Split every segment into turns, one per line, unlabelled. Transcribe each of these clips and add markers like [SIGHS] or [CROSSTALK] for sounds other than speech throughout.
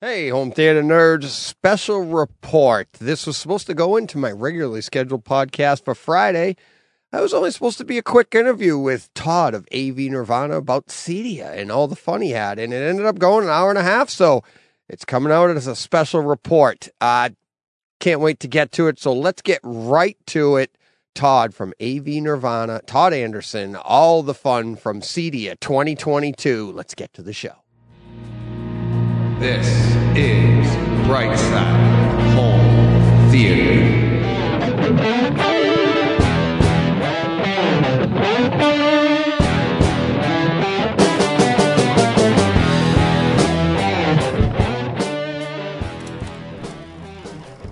Hey, home theater nerds, special report. This was supposed to go into my regularly scheduled podcast for Friday. I was only supposed to be a quick interview with Todd of AV Nirvana about Cedia and all the fun he had, and it ended up going an hour and a half. So it's coming out as a special report. Uh, can't wait to get to it. So let's get right to it. Todd from AV Nirvana, Todd Anderson, all the fun from Cedia 2022. Let's get to the show.
This is Brightside Home Theater.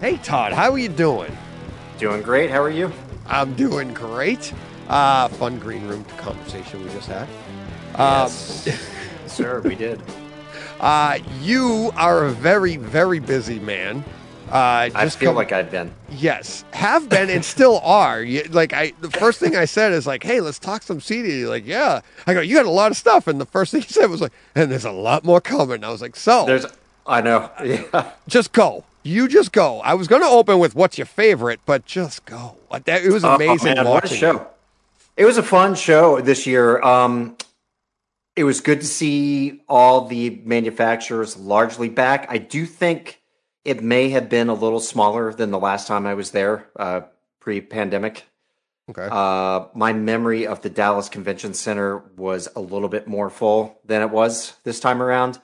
Hey, Todd, how are you doing?
Doing great. How are you?
I'm doing great. Uh, fun green room conversation we just had. Um,
Yes. [LAUGHS] Sir, we did.
Uh, you are a very, very busy man. Uh,
I
just
feel
come-
like I've been.
yes, have been and still are. You, like I, the first thing I said is like, "Hey, let's talk some CD." You're like, yeah. I go, you got a lot of stuff, and the first thing he said was like, "And there's a lot more coming." I was like, "So,
There's, I know. [LAUGHS] Yeah.
just go. You just go." I was going to open with "What's your favorite," but just go. That it was amazing.
Oh, man, what a
watching
show! It was a fun show this year. Um, it was good to see all the manufacturers largely back. I do think it may have been a little smaller than the last time I was there, uh, pre-pandemic.
Okay.
Uh, my memory of the Dallas Convention Center was a little bit more full than it was this time around,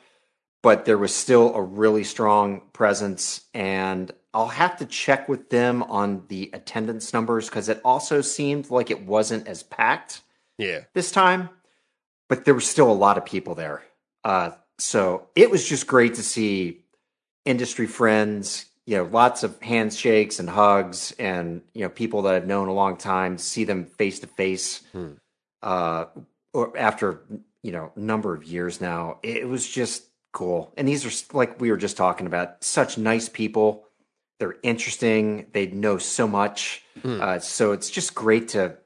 but there was still a really strong presence. And I'll have to check with them on the attendance numbers because it also seemed like it wasn't as packed
yeah.
this time, but there was still a lot of people there. Uh, so it was just great to see industry friends, you know, lots of handshakes and hugs, and you know, people that I've known a long time. See them face to face, or after you know, number of years now. It was just cool. And these are like we were just talking about, such nice people. They're interesting. They know so much.
Hmm.
Uh, so it's just great to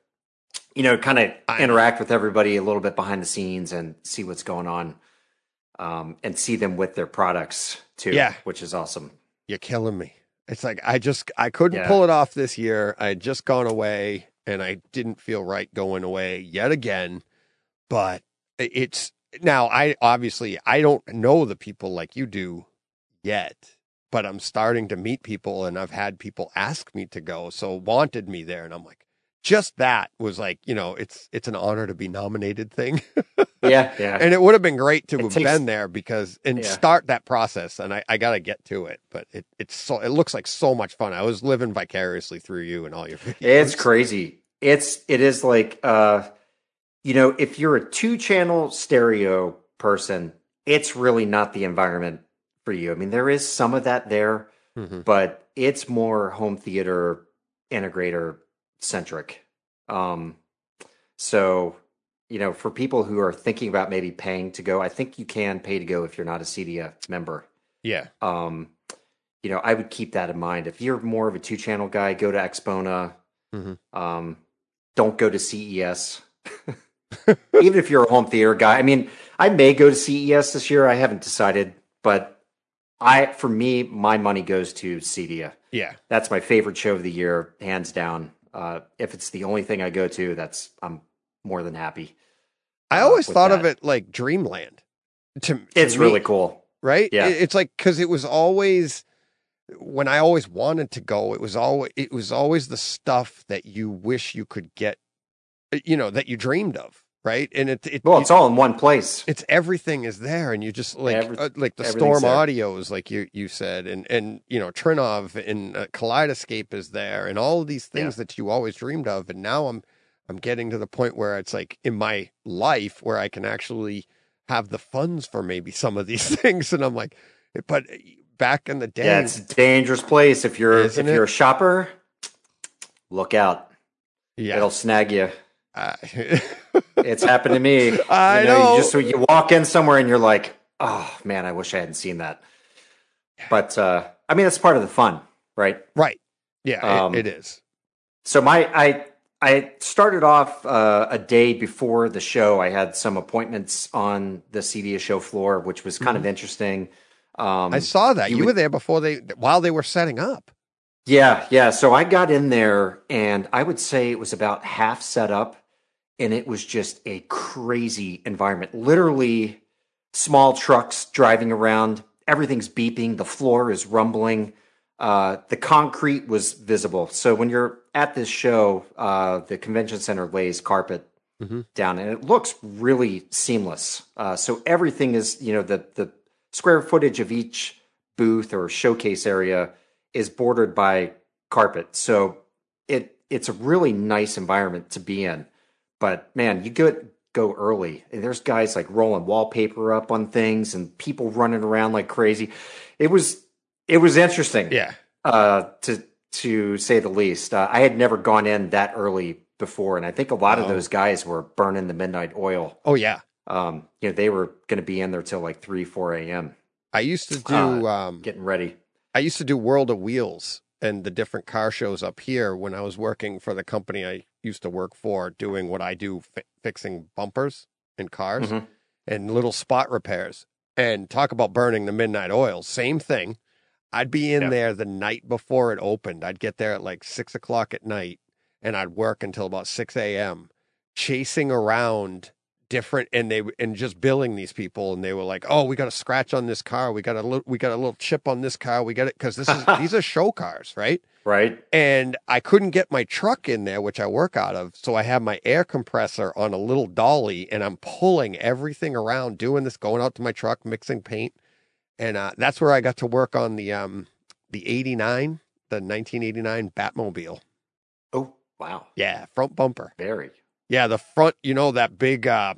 you know, kind of interact with everybody a little bit behind the scenes and see what's going on, um, and see them with their products too.
Yeah.
which is awesome.
You're killing me. It's like I just I couldn't
Yeah.
pull it off this year. I had just gone away and I didn't feel right going away yet again. But it's now I obviously I don't know the people like you do yet, but I'm starting to meet people and I've had people ask me to go, so wanted me there and I'm like just that was like, you know, it's it's an honor to be nominated thing. [LAUGHS]
Yeah, yeah.
and it would have been great to
It
have
takes-
been there because and
Yeah.
start that process and I, I gotta get to it but it, it's so it looks like so much fun i was living vicariously through you and all your videos.
It's crazy. It's it is like uh you know, if you're a two channel stereo person, it's really not the environment for you. I mean, there is some of that there,
Mhm.
but it's more home theater integrator centric. Um so you know, for people who are thinking about maybe paying to go, I think you can pay to go if you're not a CEDIA member.
yeah
Um, you know, I would keep that in mind. If you're more of a two channel guy, go to AXPONA.
Mhm.
Um, don't go to CES. [LAUGHS] Even if you're a home theater guy. I mean, I may go to CES this year. I haven't decided, but I, for me, my money goes to Cedia.
yeah
That's my favorite show of the year, hands down. Uh, if it's the only thing I go to, that's I'm more than happy.
i
uh,
always thought of it like dreamland to, to
It's
me,
really cool.
right
Yeah.
It's like because it was always when i always wanted to go it was always it was always the stuff that you wish you could get you know that you dreamed of right and it, it
Well, it's all in one place.
it's everything is there and you just like
Every-
uh, like the storm audios like you you said and and you know Trinnov and uh, kaleidoscape is there and all of these things that you always dreamed of and now i'm i'm getting to the point where it's like in my life where i can actually have the funds for maybe some of these [LAUGHS] things and i'm like but back in the day
Yeah, it's a dangerous place if you're if you're a shopper. Look out!
yeah
It'll snag you. [LAUGHS] It's happened to me.
I
you
know.
You just you walk in somewhere and you're like, oh man, I wish I hadn't seen that. But uh, I mean, that's part of the fun, right?
right yeah it-
Um,
it is
So my I I started off uh, a day before the show. I had some appointments on the CEDIA show floor, which was kind of interesting. Um,
I saw that.
you
You,
would-
were there before they while they were setting up.
Yeah, yeah. So I got in there and I would say it was about half set up and it was just a crazy environment. Literally small trucks driving around, everything's beeping, the floor is rumbling. Uh, the concrete was visible. So when you're at this show, uh, the convention center lays carpet
Mhm.
down and it looks really seamless. Uh, so everything is, you know, the, the square footage of each booth or showcase area is bordered by carpet. So it it's a really nice environment to be in. But man, you go go early. And there's guys like rolling wallpaper up on things and people running around like crazy. It was it was interesting.
Yeah.
Uh to to say the least. Uh, I had never gone in that early before and I think a lot of
Oh.
those guys were burning the midnight oil.
Oh yeah.
Um, you know, they were going to be in there till like 3 4 a.m.
I used to do
Uh,
um
getting ready.
I used to do World of Wheels and the different car shows up here when I was working for the company I used to work for, doing what I do, fi- fixing bumpers in cars
Mhm.
and little spot repairs. And talk about burning the midnight oil. Same thing. I'd be in
Yeah.
there the night before it opened. I'd get there at like six o'clock at night and I'd work until about 6 a.m. chasing around different and they and just billing these people and they were like oh we got a scratch on this car we got a little we got a little chip on this car we got it because this is [LAUGHS] these are show cars right
Right?
and i couldn't get my truck in there which i work out of so i have my air compressor on a little dolly and i'm pulling everything around doing this going out to my truck mixing paint and uh, that's where i got to work on the um the 89 the 1989 batmobile
Oh, wow.
yeah front bumper
Very.
yeah, the front, you know, that big, uh,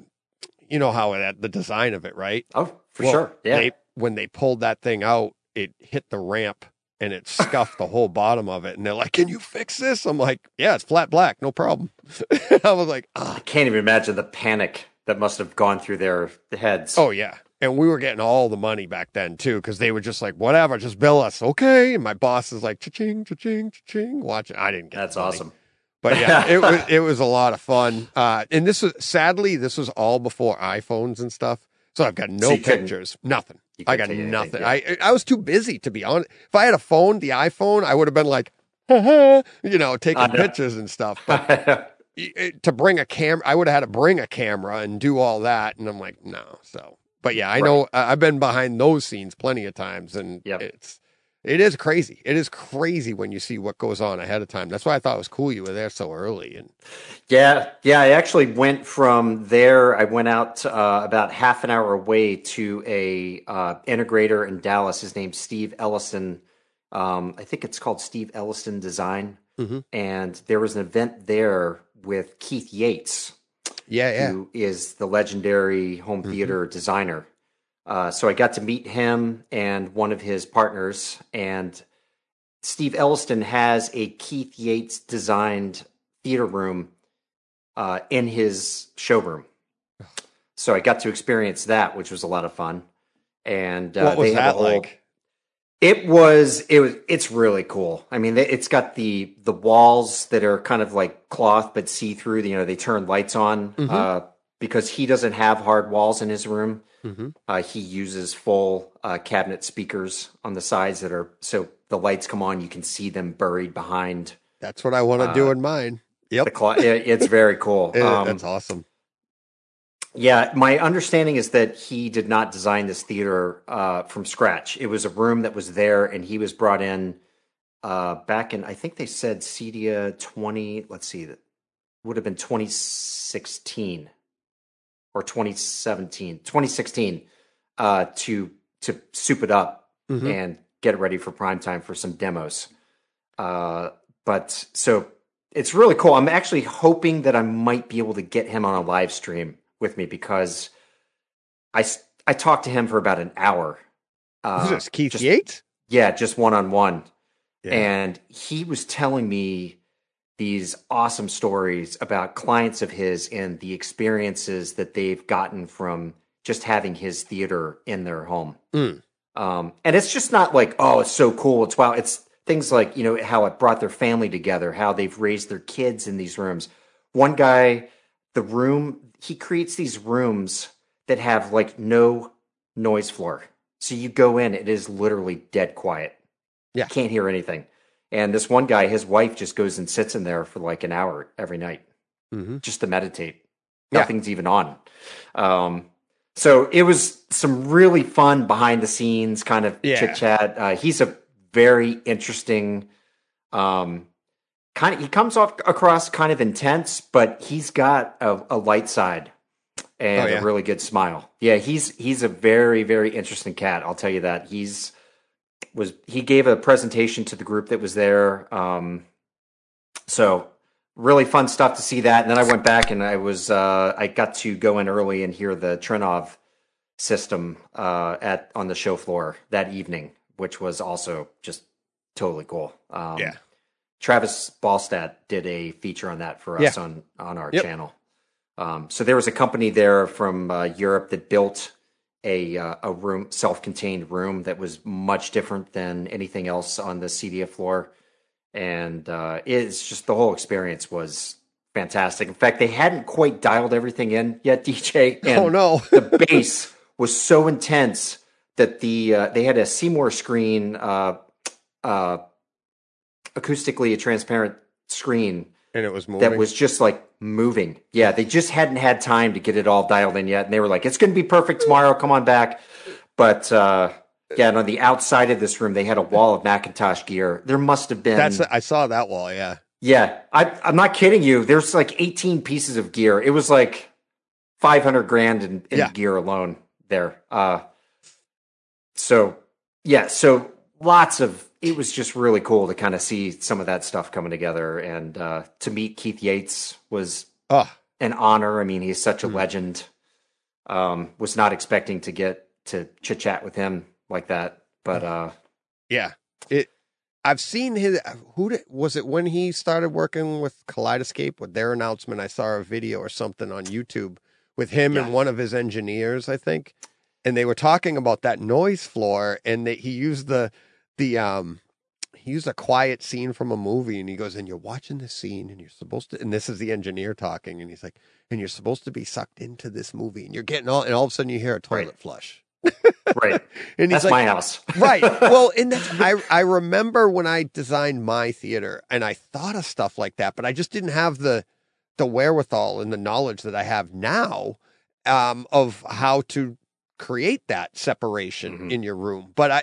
you know how that the design of it, right?
Oh, for
Well,
sure. Yeah.
They, when they pulled that thing out, it hit the ramp and it scuffed the whole bottom of it. And they're like, "Can you fix this?" I'm like, "Yeah, it's flat black, no problem." [LAUGHS] I was like,
I
"Ah,
can't even imagine the panic that must have gone through their heads.
oh yeah." And we were getting all the money back then too, because they were just like, "Whatever, just bill us, okay." And my boss is like, "Cha-ching, cha-ching, cha-ching." Watch it. I didn't get
that's awesome.
But yeah, [LAUGHS] it was it was a lot of fun. Uh, and this was sadly this was all before iPhones and stuff. So I've got no
So couldn't-
pictures, nothing. I got nothing. I I was too busy to be honest. If I had a phone, the iPhone, I would have been like, you know, taking
know.
pictures and stuff. [LAUGHS] But eh, to bring a camera, I would have had to bring a camera and do all that. And I'm like, no. So, but yeah, I know I've been behind those scenes plenty of times, and
Yep.
it's it is crazy. It is crazy when you see what goes on ahead of time. That's why I thought it was cool you were there so early. And
yeah, yeah. I actually went from there. I went out uh, about half an hour away to a uh, integrator in Dallas. His name's Steve Ellison. Um, I think it's called Steve Ellison Design.
Mhm.
And there was an event there with Keith Yates.
yeah, yeah,
who is the legendary home theater designer. Uh, so I got to meet him and one of his partners. And Steve Elliston has a Keith Yates designed theater room uh, in his showroom. So I got to experience that, which was a lot of fun. And uh,
what was
they
that
whole-
like?
it was it was it's really cool. I mean, it's got the the walls that are kind of like cloth but see through. You know, they turn lights on
Mhm.
uh, because he doesn't have hard walls in his room.
hmm
Uh, he uses full uh, cabinet speakers on the sides that are so the lights come on, you can see them buried behind
That's what I want to do
Uh,
in mine. Yep,
the cloth. it's very cool. [LAUGHS]
It-
Um,
that's awesome.
Yeah, my understanding is that he did not design this theater uh, from scratch. It was a room that was there, and he was brought in uh, back in, I think they said Cedia 20, let's see, that would have been 2016 or 2017, 2016, uh, to, to soup it up
Mhm.
and get it ready for prime time for some demos. Uh, but so it's really cool. I'm actually hoping that I might be able to get him on a live stream with me because I I talked to him for about an hour. Uh?
Keith
just-
Yates?
Yeah, just one on one, and he was telling me these awesome stories about clients of his and the experiences that they've gotten from just having his theater in their home.
Mm.
Um, and it's just not like, oh, it's so cool. It's wow. It's things like, you know, how it brought their family together, how they've raised their kids in these rooms. One guy, the room, he creates these rooms that have like no noise floor. So you go in, it is literally dead quiet.
Yeah.
Can't hear anything. And this one guy, his wife just goes and sits in there for like an hour every night
Mm-hmm.
just to meditate.
Yeah.
Nothing's even on. Um, so it was some really fun behind the scenes kind of
Yeah.
chit chat. Uh, he's a very interesting, um, kind of, he comes off across kind of intense, but he's got a, a light side and
Oh, yeah?
a really good smile. Yeah, he's he's a very very interesting cat. I'll tell you that. He's was he gave a presentation to the group that was there. Um, so really fun stuff to see that. And then I went back and I was uh, I got to go in early and hear the Trinnov system uh, at on the show floor that evening, which was also just totally cool. Um,
Yeah.
Travis Ballstadt did a feature on that for us
Yeah.
on on our
Yep.
channel. Um, so there was a company there from uh, Europe that built a uh, a room, self-contained room that was much different than anything else on the CEDIA floor, and uh, it's just the whole experience was fantastic. In fact, they hadn't quite dialed everything in yet, DJ. [LAUGHS] And
Oh no. [LAUGHS]
the bass was so intense that the uh, they had a Seymour screen, uh, uh, acoustically a transparent screen
and it was moving.
that was just like moving. Yeah, they just hadn't had time to get it all dialed in yet, and they were like, "It's going to be perfect tomorrow. Come on back." But uh, yeah, and on the outside of this room, they had a wall of McIntosh gear. There must have been.
That's I saw that wall. Yeah.
yeah, I, I'm not kidding you. There's like 18 pieces of gear. It was like 500 grand in, in
Yeah.
gear alone there. Uh, so yeah, so lots of. It was just really cool to kind of see some of that stuff coming together, and uh, to meet Keith Yates was
Oh,
an honor. I mean, he's such a
Hmm.
legend. Um, was not expecting to get to chit chat with him like that, but uh,
yeah. It. I've seen his. Who did, was it when he started working with Kaleidoscape with their announcement? I saw a video or something on YouTube with him
Yeah.
and one of his engineers, I think, and they were talking about that noise floor, and they, he used the the um he used a quiet scene from a movie, and he goes, and you're watching this scene, and you're supposed to, and this is the engineer talking, and he's like, and you're supposed to be sucked into this movie, and you're getting all, and all of a sudden you hear a toilet
Right.
flush,
right, [LAUGHS]
and he's
that's
like,
my house. [LAUGHS]
right. [LAUGHS] Well, and that's, I I remember when I designed my theater, and I thought of stuff like that, but I just didn't have the the wherewithal and the knowledge that I have now um, of how to create that separation
Mhm.
in your room. But I,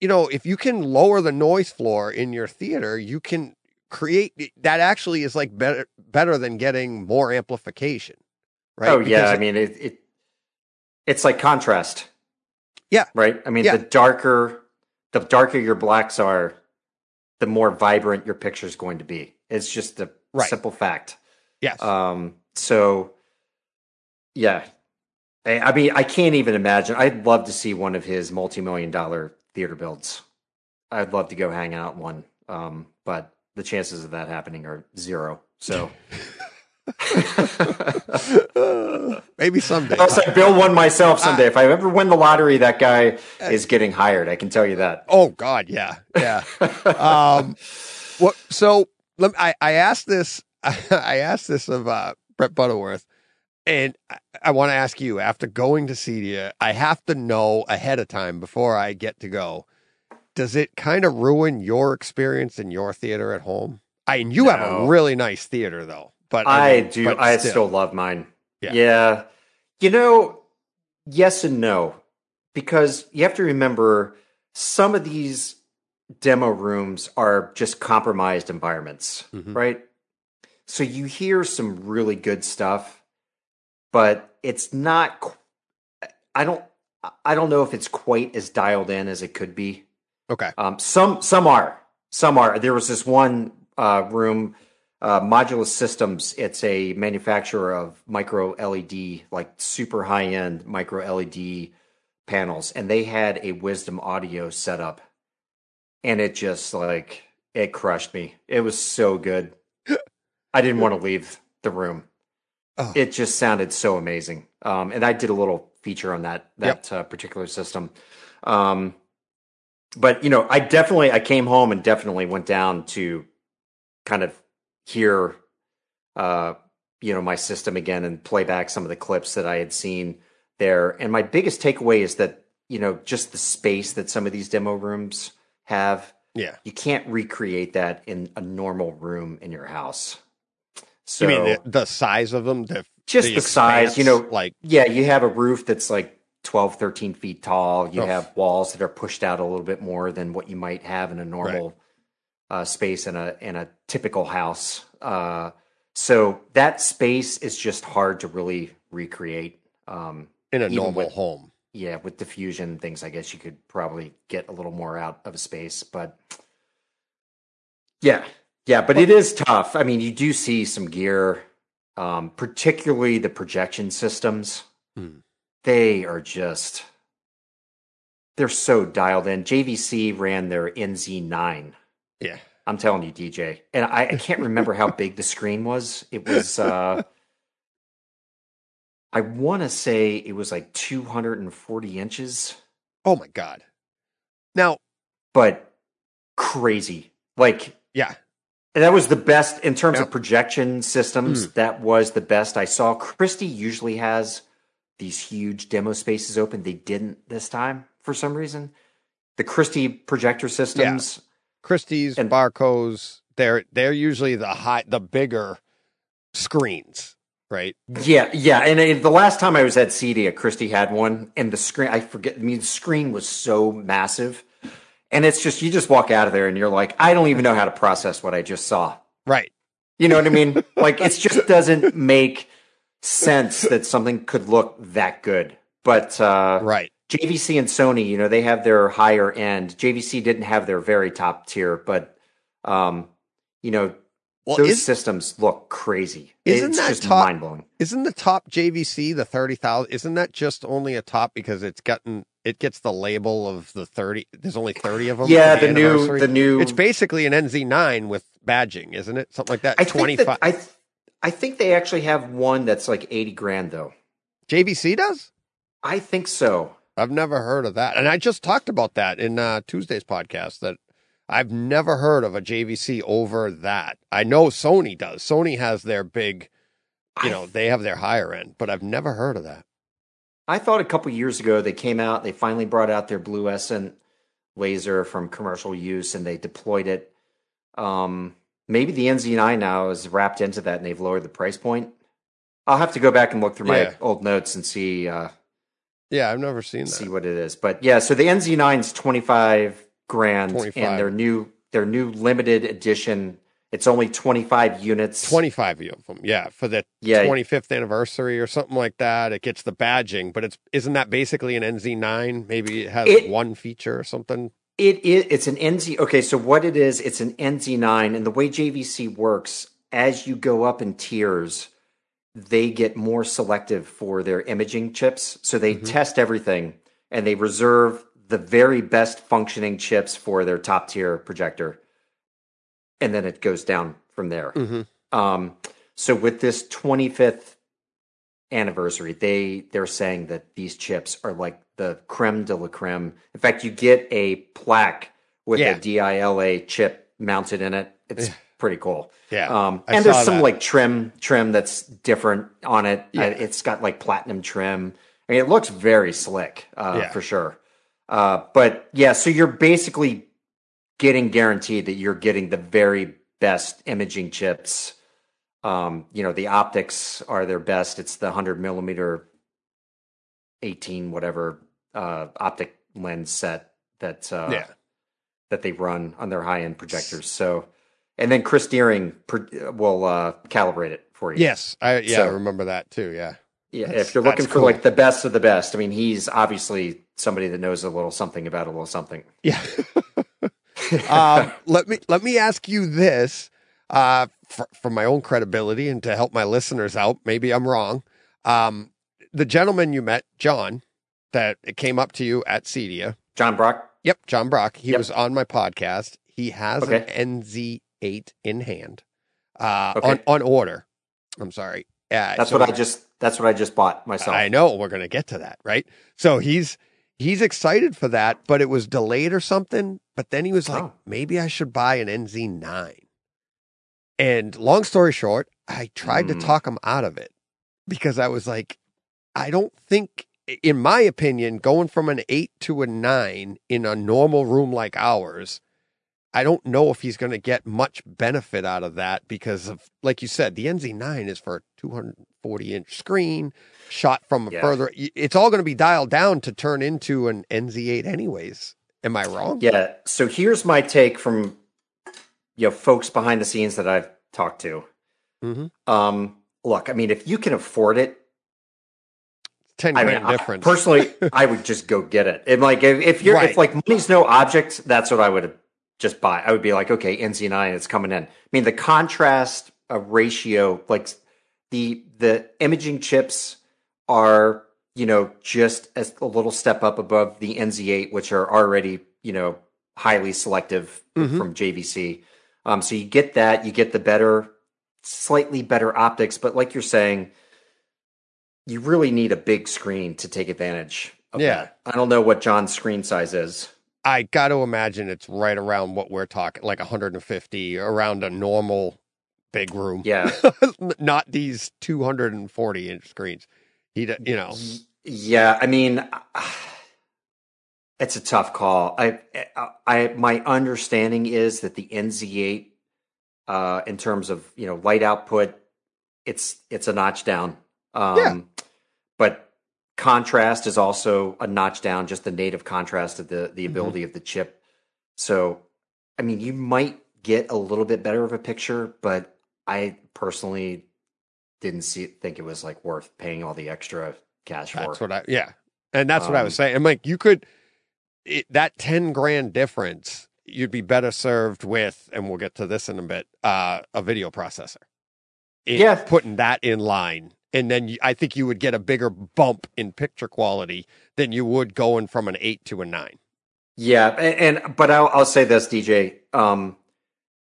you know, if you can lower the noise floor in your theater, you can create that. Actually, is like better better than getting more amplification. Right?
Oh yeah,
Because-
I mean it, it. It's like contrast.
Yeah.
Right. I mean,
Yeah.
the darker, the darker your blacks are, the more vibrant your picture is going to be. It's just a
Right.
simple fact.
yes.
Um. So, yeah. I, I mean, I can't even imagine. I'd love to see one of his multi-million dollar theater builds. I'd love to go hang out one. Um. But the chances of that happening are zero. So. [LAUGHS]
Maybe someday.
Unless I build one myself someday. if I ever win the lottery, that guy
Uh,
is getting hired. I can tell you that.
Oh God, yeah, yeah. um, what? So let me, I I asked this. [LAUGHS] I asked this of uh, Brett Butterworth, and I, I want to ask you. After going to Cedia, I have to know ahead of time before I get to go. Does it kind of ruin your experience in your theater at home? I and you have a really nice theater though. But
I
mean,
do.
but
I still love mine.
Yeah.
yeah. You know, yes and no, because you have to remember some of these demo rooms are just compromised environments,
Mhm.
right? So you hear some really good stuff, but it's not. I don't. I don't know if it's quite as dialed in as it could be.
okay.
Um, some some are, some are. There was this one uh, room, uh, Modulus Systems. It's a manufacturer of micro LED, like super high end micro LED panels, and they had a Wisdom Audio setup, and it just like it crushed me. It was so good. [LAUGHS] I didn't want to leave the room.
Oh.
It just sounded so amazing. Um, and I did a little feature on that that uh, particular system. Um, but you know, I definitely I came home and definitely went down to kind of hear uh you know my system again and play back some of the clips that I had seen there. And my biggest takeaway is that you know, just the space that some of these demo rooms have.
Yeah.
You can't recreate that in a normal room in your house. So
you mean the, the size of them? The,
just the, size, you know,
like
yeah, you have a roof that's like 12, 13 feet tall. You
Oh.
have walls that are pushed out a little bit more than what you might have in a normal uh, space in a in a typical house. Uh, so that space is just hard to really recreate. Um,
in a normal
with-
home.
yeah, with diffusion things, I guess you could probably get a little more out of a space, but yeah, yeah, but it is tough. I mean, you do see some gear, um, particularly the projection systems.
Hmm.
They are just they're so dialed in. JVC ran their NZ9.
Yeah.
I'm telling you, DJ, and I, I can't remember how [LAUGHS] big the screen was. It was. uh I want to say it was like 240 inches,
Oh my god. Now,
but crazy. Like
yeah.
That was the best in terms
Yeah.
of projection systems. Hmm. That was the best I saw. Christie usually has these huge demo spaces open. They didn't this time for some reason. The Christie projector systems.
Christie's,
And-
Barco's, they're they're usually the high the bigger screens, right?
Yeah, yeah. And the last time I was at CEDIA, Christie had one, and the screen, I forget, I mean, the screen was so massive. And it's just, you just walk out of there and you're like, I don't even know how to process what I just saw.
Right.
You know what I mean? [LAUGHS] like, it just doesn't make sense that something could look that good. But uh,
Right.
JVC and Sony, you know, they have their higher end. JVC didn't have their very top tier, but, um, you know,
Well,
those
is,
systems look crazy.
Isn't
it's
that
just
top-
mind blowing.
isn't the top JVC the thirty thousand? Isn't that just only a top because it's gotten it gets the label of the thirty? There's only thirty of them.
Yeah,
for
the new, the new.
It's basically an NZ9 with badging, isn't it? Something like that.
I
Twenty
think that. I, th- I think they actually have one that's like eighty grand though.
JVC does.
I think so.
I've never heard of that, and I just talked about that in uh, Tuesday's podcast. That I've never heard of a JVC over that. I know Sony does. Sony has their big, you
I-
know, they have their higher end, but I've never heard of that.
I thought a couple years ago they came out. They finally brought out their BLU-Escent laser from commercial use, and they deployed it. Um, maybe the NZ9 now is wrapped into that, and they've lowered the price point. I'll have to go back and look through my
Yeah.
old notes and see uh,
Yeah, I've never seen
see
that.
what it is. But yeah, so the NZ9 is twenty five grand,
25.
and their new their new limited edition. It's only twenty five units.
Twenty five of them, yeah, for the
Yeah.
twenty fifth anniversary or something like that. It gets the badging, but it's isn't that basically an NZ9? Maybe it has
It-
one feature or something.
It is. It's an NZ. Okay, so what it is? It's an NZ9, and the way JVC works, as you go up in tiers, they get more selective for their imaging chips. So they
Mhm.
test everything, and they reserve the very best functioning chips for their top tier projector, and then it goes down from there.
Mm-hmm.
Um, so with this 25th anniversary, they they're saying that these chips are like the creme de la creme. In fact, you get a plaque with
Yeah.
a DILA chip mounted in it. It's pretty cool.
Yeah,
Um, and there's some
that.
like trim trim that's different on it.
Yeah.
Uh, It's got like platinum trim. I mean, it looks very slick uh,
Yeah.
for sure. Uh, but yeah, so you're basically getting guaranteed that you're getting the very best imaging chips. Um, you know, the optics are their best. It's the 100 millimeter, 18 whatever uh, optic lens set that uh,
yeah,
that they run on their high end projectors. So, and then Kris Deering will uh, calibrate it for you.
yes, I yeah, I
So-
rember that too. Yeah,
Yeah,
That's-
if you're looking for
cool.
like the best of the best, I mean, he's obviously somebody that knows a little something about a little something.
yeah. [LAUGHS] um, let me let me ask you this, uh, for, for my own credibility and to help my listeners out. Maybe I'm wrong. Um, the gentleman you met, John, that came up to you at Cedia.
John Brock.
Yep, John Brock. He
Yep.
was on my podcast. He has
Okay.
an NZ8 in hand, uh,
Okay.
on on order. I'm sorry. Uh,
That's
so
what I just. That's what I just bought myself.
I know we're gonna get to that, right? So he's he's excited for that, but it was delayed or something. But then he was like,
Oh.
maybe I should buy an NZ9. And long story short, I tried to
Hmm.
talk him out of it because I was like, I don't think in my opinion, going from an eight to a nine in a normal room like ours, I don't know if he's going to get much benefit out of that because of, like you said, the NZ9 is for a 240 inch screen shot from a
Yeah.
further. It's all going to be dialed down to turn into an NZ8, anyways. Am I wrong?
Yeah. So here's my take from you know folks behind the scenes that I've talked to.
Mhm.
Um, look, I mean, if you can afford it,
10
I
grand
mean, I- personally, [LAUGHS] I would just go get it. And like, if, if you're
Right.
if like money's no object, that's what I would just buy. I would be like, okay, NZ9, it's coming in. I mean, the contrast ratio, like the the imaging chips are, you know, just as a little step up above the NZ8, which are already, you know, highly selective
Mhm.
from JVC. Um, so you get that, you get the better, slightly better optics, but like you're saying, you really need a big screen to take advantage of
Yeah.
that. I don't know what John's screen size is.
I got to imagine it's right around what we're talking, like 150, around a normal big room.
Yeah. [LAUGHS]
Not these 240 inch screens. He, you know,
Yeah, I mean, it's a tough call. I, I, my understanding is that the NZ8, uh, in terms of you know light output, it's it's a notch down. Um,
Yeah.
But contrast is also a notch down. Just the native contrast of the the
Mhm.
ability of the chip. So, I mean, you might get a little bit better of a picture, but I personally didn't see think it was like worth paying all the extra cash
that's
for.
what I, yeah. And that's what I was
Um,
saying. I'm like, you could, it, that 10 grand difference, you'd be better served with, and we'll get to this in a bit, uh, a video processor. It-
Yeah.
Putting that in line. And then I think you would get a bigger bump in picture quality than you would going from an eight to a nine.
Yeah, and, and but I'll, I'll say this, DJ. Um,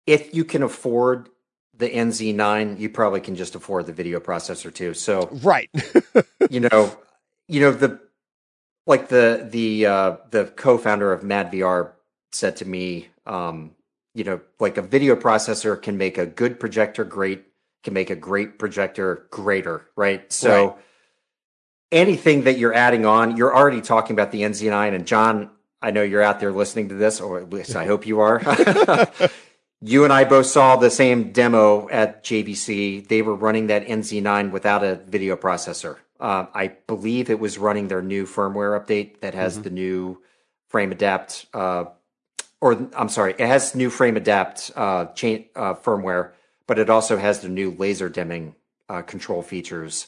if you can afford the NZ9, you probably can just afford the video processor too. So
Right. [LAUGHS]
you know, you know the like the the uh, the co-founder of MadVR said to me, um, you know, like a video processor can make a good projector great, can make a great projector greater, right? So
Right.
anything that you're adding on, you're already talking about the NZ9 and John. I know you're out there listening to this, or at least I hope you are. [LAUGHS] you and I both saw the same demo at JVC. They were running that NZ9 without a video processor. Uh, I believe it was running their new firmware update that has the new frame adapt, uh, or I'm sorry, it has new frame adapt uh, chain uh, firmware, but it also has the new laser dimming uh, control features.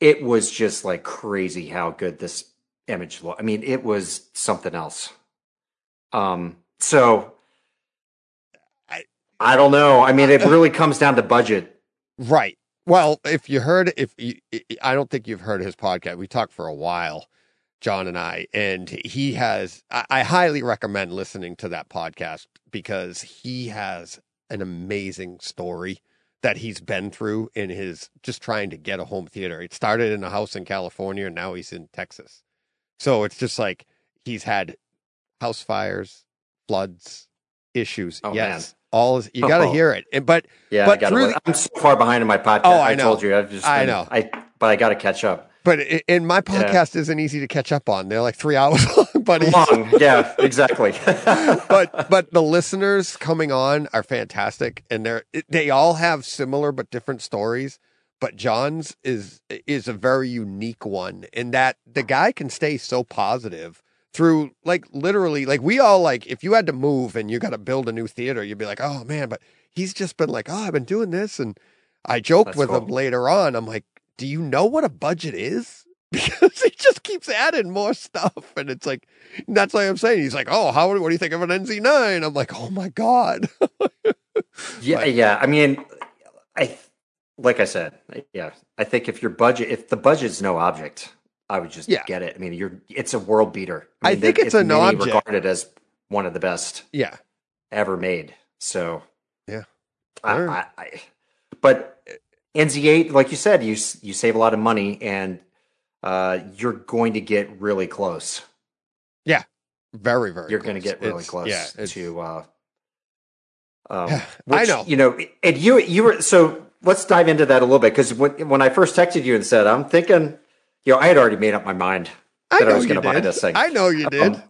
It was just like crazy how good this image looked. I mean, it was something else. Um, so
I-
I don't know. I mean, it really comes down to budget.
Right. Well, if you heard, if you, I don't think you've heard his podcast. We talked for a while, John and I, and he has, I, I highly recommend listening to that podcast because he has an amazing story that he's been through in his just trying to get a home theater. It started in a house in California and now he's in Texas. So it's just like he's had house fires, floods, issues.
Oh,
yes. All is, you got to
Oh.
hear it. And, but
Yeah,
But through
look. I'm so far behind in my podcast.
Oh, I
I, told you. I've just
I
been-
know.
I but I got to catch up.
But and my podcast isn't easy to catch up on. They're like three [LAUGHS] hours long, but
Long, yeah, exactly. [LAUGHS]
but but the listeners coming on are fantastic, and they're they all have similar but different stories. But John's is is a very unique one in that the guy can stay so positive through like literally like we all like if you had to move and you got to build a new theater, you'd be like, oh man, but he's just been like, oh, I've been doing this, and I joked
That's
with
cool.
him later on. I'm like, do you know what a budget is? [LAUGHS] Because he just keeps adding more stuff, and it's like that's like I'm saying. He's like, oh, how what do you think of an NZ9? I'm like, oh my god. [LAUGHS]
yeah,
But-
yeah. I mean, I like I said, yeah. I think if your budget, if the budget's no object, I would just
Yeah.
get it. I mean, you're it's a world beater.
I
mean,
think
they-
it's an
many
object.
regarded as one of the best
yeah,
ever made. So
Yeah.
I. I, I, but NZ8, like you said, you you save a lot of money and uh, you're going to get really close.
Yeah, very very.
you're going to get really
It's-
close
Yeah, it's-
to. Uh, um, [SIGHS]
I know.
You know, and you you were so. Let's dive into that a little bit because when when I first texted you and said I'm thinking, you know, I had already made up my mind that I, was going to buy this thing.
I know you did.
Um,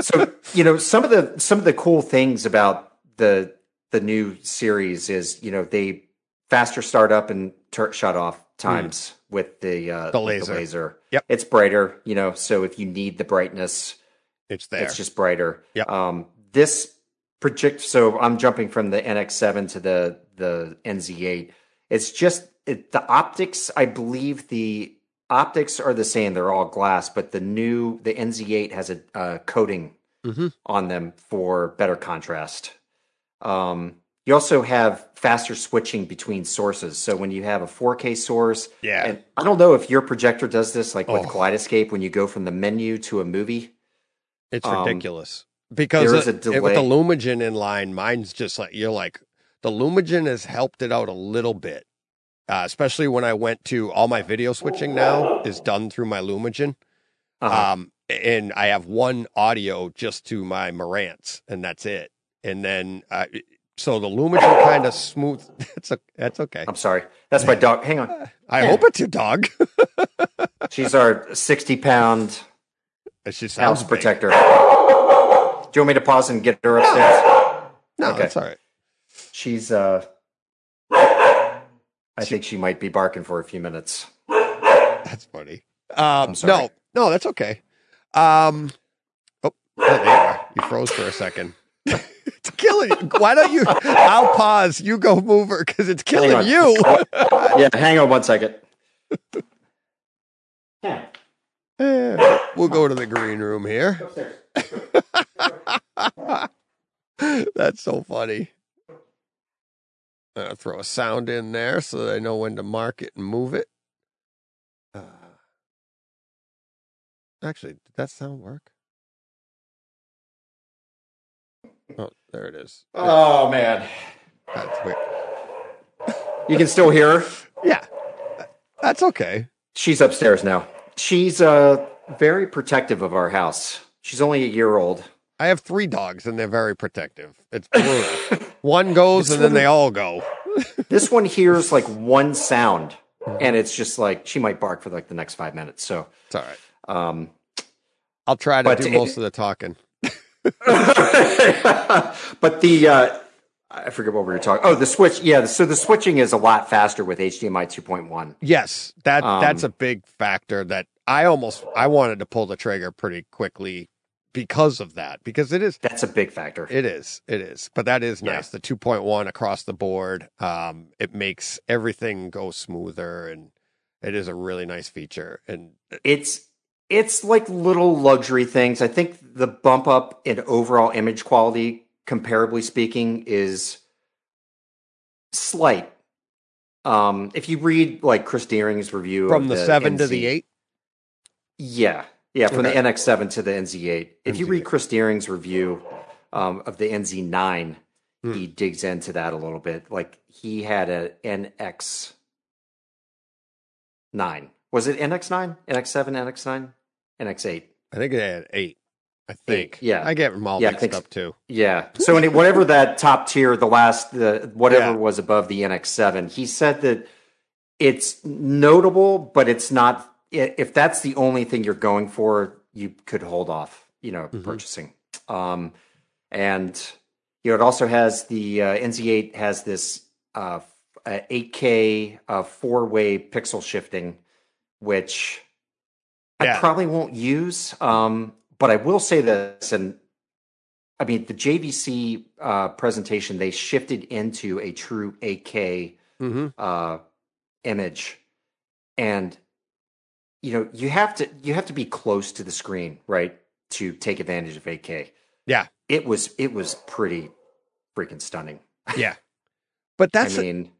so you know some of the some of the cool things about the the new series is you know they faster startup and tur shut off times with the uh,
The laser.
laser.
Yep.
it's brighter. You know, so if you need the brightness,
it's there.
it's just brighter.
Yep.
Um, this project. So I'm jumping from the NX7 to the the NZ8. It's just it, the optics. I believe the optics are the same. They're all glass, but the new the NZ8 has a uh, coating
Mhm.
on them for better contrast. Um, you also have faster switching between sources. So when you have a 4K source,
Yeah.
and I don't know if your projector does this, like with
Oh.
Kaleidoscape, when you go from the menu to a movie.
It's
Um,
ridiculous because
there is a
it- it- with the
delay.
Lumagen in line, mine's just like you're like the Lumagen has helped it out a little bit, uh, especially when I went to all my video switching now is done through my Lumagen.
Uh-huh.
Um, and I have one audio just to my Marantz, and that's it. And then, uh, so the Lumagen kind of smooth. [LAUGHS] It's a, that's okay.
I'm sorry. That's my dog. Hang on.
I hope it's your dog. [LAUGHS]
She's our 60 pound
she sounds
house
big.
protector. Do you want me to pause and get her upstairs?
No,
Okay.
that's all right.
She's, uh, I think she might be barking for a few minutes.
That's funny. Um,
sorry.
no, no, that's okay. Um, oh, there you are. You froze for a second. [LAUGHS] it's killing you. Why don't you? I'll pause. You go move her because it's killing you. [LAUGHS]
Yeah, hang on one second. Yeah,
Eh, we'll go to the green room here. [LAUGHS] That's so funny. Uh, throw a sound in there so that I know when to mark it and move it. Uh, actually, did that sound work? There it is.
Oh, man.
That's weird.
You can still hear her?
Yeah, that's okay.
She's upstairs now. She's uh, very protective of our house. She's only a year old.
I have three dogs and they're very protective. It's brutal. [LAUGHS] One goes and then they all go. [LAUGHS]
This one hears like one sound, and it's just like she might bark for like the next five minutes. So,
It's all right.
um,
I'll try to
But
do
it-
most of the talking. [LAUGHS]
but the uh, I forget what we were talking. Oh, the switch. Yeah, so the switching is a lot faster with HDMI 2.1.
Yes, that
Um,
that's a big factor that I almost I wanted to pull the trigger pretty quickly because of that because it is
That's a big factor.
it is it is but that is
Yeah.
nice the 2.1 across the board um it makes everything go smoother and it is a really nice feature and
It's it's like little luxury things. I think the bump up in overall image quality, comparably speaking, is slight. Um, if you read like Kris Deering's review
from
of
the 7 to the 8
Yeah. Yeah, from
Okay.
the NX7 to the NZ8. If you read Kris Deering's review um, of the NZ9,
Hmm.
he digs into that a little bit. Like he had a NX9. Was it NX9? NX7, NX9? NX8.
I think it had 8 I think
yeah.
I get them all
Yeah,
mixed
think
up too
Yeah. So any, whatever that top tier, the last, the whatever
Yeah.
was above the NX7, he said that it's notable, but it's not. If that's the only thing you're going for, you could hold off, you know,
Mhm.
purchasing. Um, and you know, it also has the uh, NZ8 has this uh, uh, 8K uh, four way pixel shifting, which I probably won't use. Um, but I will say this, and I mean, the JVC uh, presentation, they shifted into a true 8K
hmm
uh, image, and you know, you have to you have to be close to the screen, right, to take advantage of 8K.
Yeah.
it was it was pretty freaking stunning.
yeah [LAUGHS] but that's
I mean,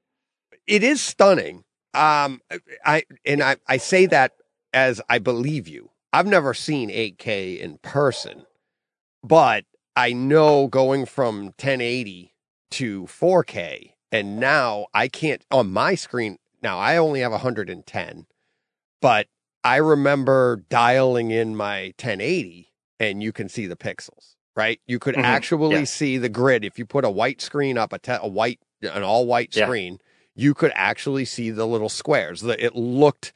it is stunning. Um, I and I I say that as I believe you. I've never seen 8K in person, but I know going from 1080 to 4K, and now I can't on my screen. Now I only have 110, but I remember dialing in my 1080, and you can see the pixels. Right, you could
Mhm.
actually
Yeah.
see the grid if you put a white screen up, a, te- a white, an all white
Yeah.
screen. You could actually see the little squares. It looked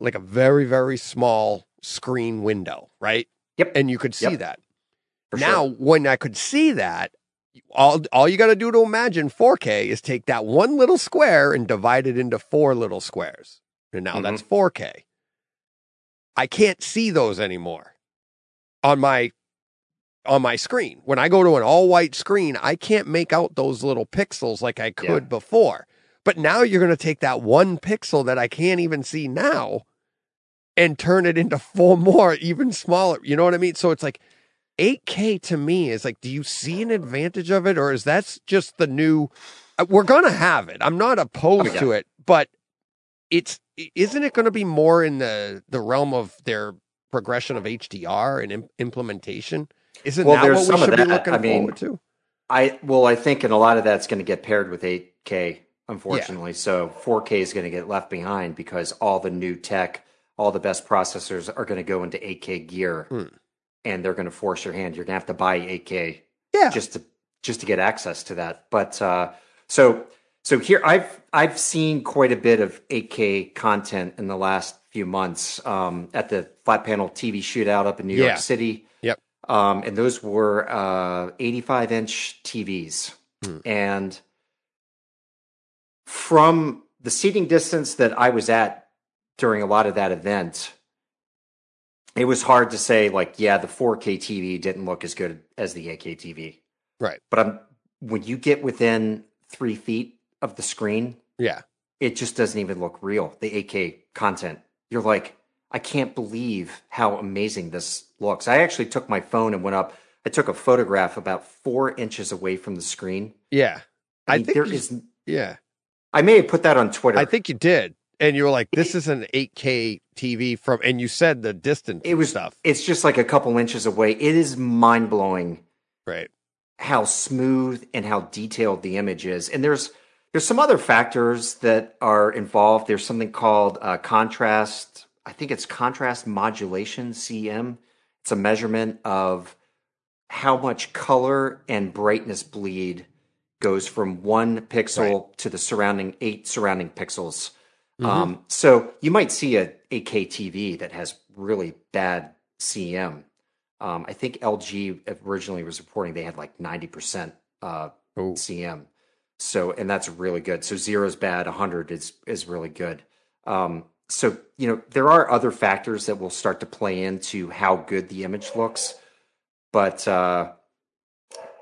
like a very very small screen window, right?
Yep.
And you could see
Yep.
that.
For
now,
sure.
when I could see that, all all you got to do to imagine 4K is take that one little square and divide it into four little squares, and now
Mhm.
that's 4K. I can't see those anymore on my on my screen. When I go to an all white screen, I can't make out those little pixels like I could
Yeah.
before. But now you're going to take that one pixel that I can't even see now and turn it into [LAUGHS] four more, even smaller. You know what I mean? So it's like 8K to me is like, do you see an advantage of it, or is that just the new? uh, We're going to have it. I'm not opposed
Oh, yeah.
to it, but it's isn't it going to be more in the the realm of their progression of HDR and im- implementation? Isn't
Well,
that what we
some of
should be looking
I mean,
forward to?
I well, I think, and a lot of that's going to get paired with 8K, unfortunately. So 4K is going to get left behind because all the new tech, all the best processors are going to go into 8K gear,
Hmm.
and they're going to force your hand. You're going to have to buy 8K
Yeah,
just to just to get access to that. But uh, so so here I've I've seen quite a bit of 8K content in the last few months um, at the flat panel TV shootout up in New
Yeah.
York City.
Yep.
Um, and those were uh, 85 inch TVs,
Hmm.
and from the seating distance that I was at during a lot of that event, it was hard to say like, yeah, the 4K TV didn't look as good as the 8K TV.
right.
But I'm when you get within three feet of the screen,
Yeah,
it just doesn't even look real. The 8K content, you're like, I can't believe how amazing this looks. I actually took my phone and went up. I took a photograph about four inches away from the screen.
yeah.
I,
I think
there
you-
is.
Yeah,
I may have put that on Twitter.
I think you did, and you were like, "This is an 8K TV from," and you said the distance.
it was.
stuff,
It's just like a couple inches away. It is mind blowing
right?
how smooth and how detailed the image is. And there's there's some other factors that are involved. There's something called uh, contrast. I think it's contrast modulation (CM). It's a measurement of how much color and brightness bleed goes from one pixel to the surrounding eight surrounding pixels. Um, so you might see a 8K TV that has really bad CM. Um, I think LG originally was reporting they had like 90% uh, CM. So, and that's really good. So zero is bad, 100 is, is really good. Um, so, you know, there are other factors that will start to play into how good the image looks. But uh,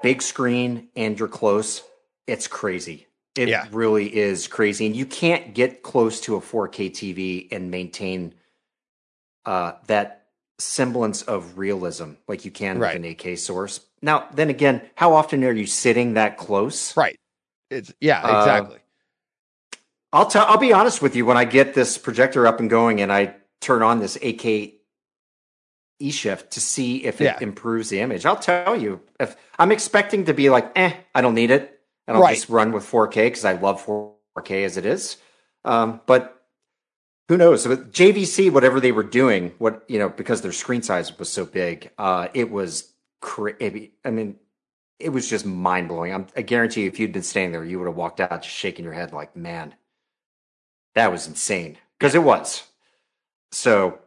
big screen and you're close, it's crazy. It
Yeah.
really is crazy. And you can't get close to a 4K TV and maintain uh, that semblance of realism like you can
Right.
with an 8K source. Now, then again, how often are you sitting that close?
right. It's yeah,
Uh,
exactly.
I'll tell. I'll be honest with you. When I get this projector up and going, and I turn on this 8K E shift to see if it
Yeah.
improves the image, I'll tell you if I'm expecting to be like, eh, I don't need it, and I'll
Right.
just run with 4K because I love 4K as it is. Um, but who knows? With JVC, whatever they were doing, what you know, because their screen size was so big, uh, it was. Cra- I mean, it was just mind blowing. I guarantee you, if you'd been standing there, you would have walked out just shaking your head like, man, that was insane. Because it was. So,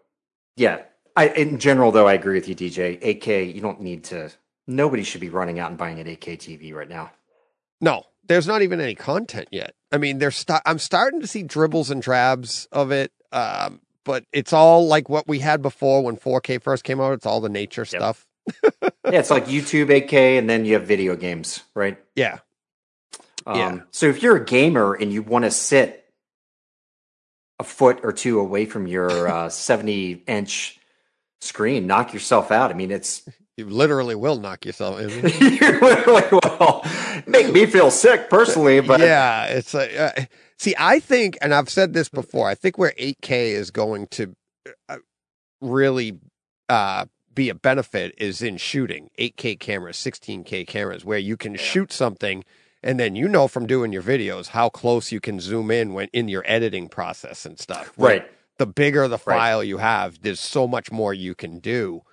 yeah. I, in general, though, I agree with you, DJ. 8K, you don't need to. Nobody should be running out and buying an 8K TV right now.
No, there's not even any content yet. I mean, there's sta- I'm starting to see dribbles and drabs of it, um, but it's all like what we had before when 4K first came out. It's all the nature stuff.
yeah, it's like YouTube 8K, and then you have video games, right?
Yeah,
Um,
Yeah.
So if you're a gamer and you want to sit a foot or two away from your uh, 70 inch screen, knock yourself out. I mean, it's [LAUGHS]
you literally will knock yourself in. [LAUGHS]
you literally will make me feel sick personally, but
yeah, it's like uh, see, I think, and I've said this before. I think where 8K is going to uh, really uh, be a benefit is in shooting 8K cameras, 16K cameras, where you can shoot something, and then you know from doing your videos how close you can zoom in when in your editing process and stuff.
right.
The bigger the
Right.
file you have, there's so much more you can do.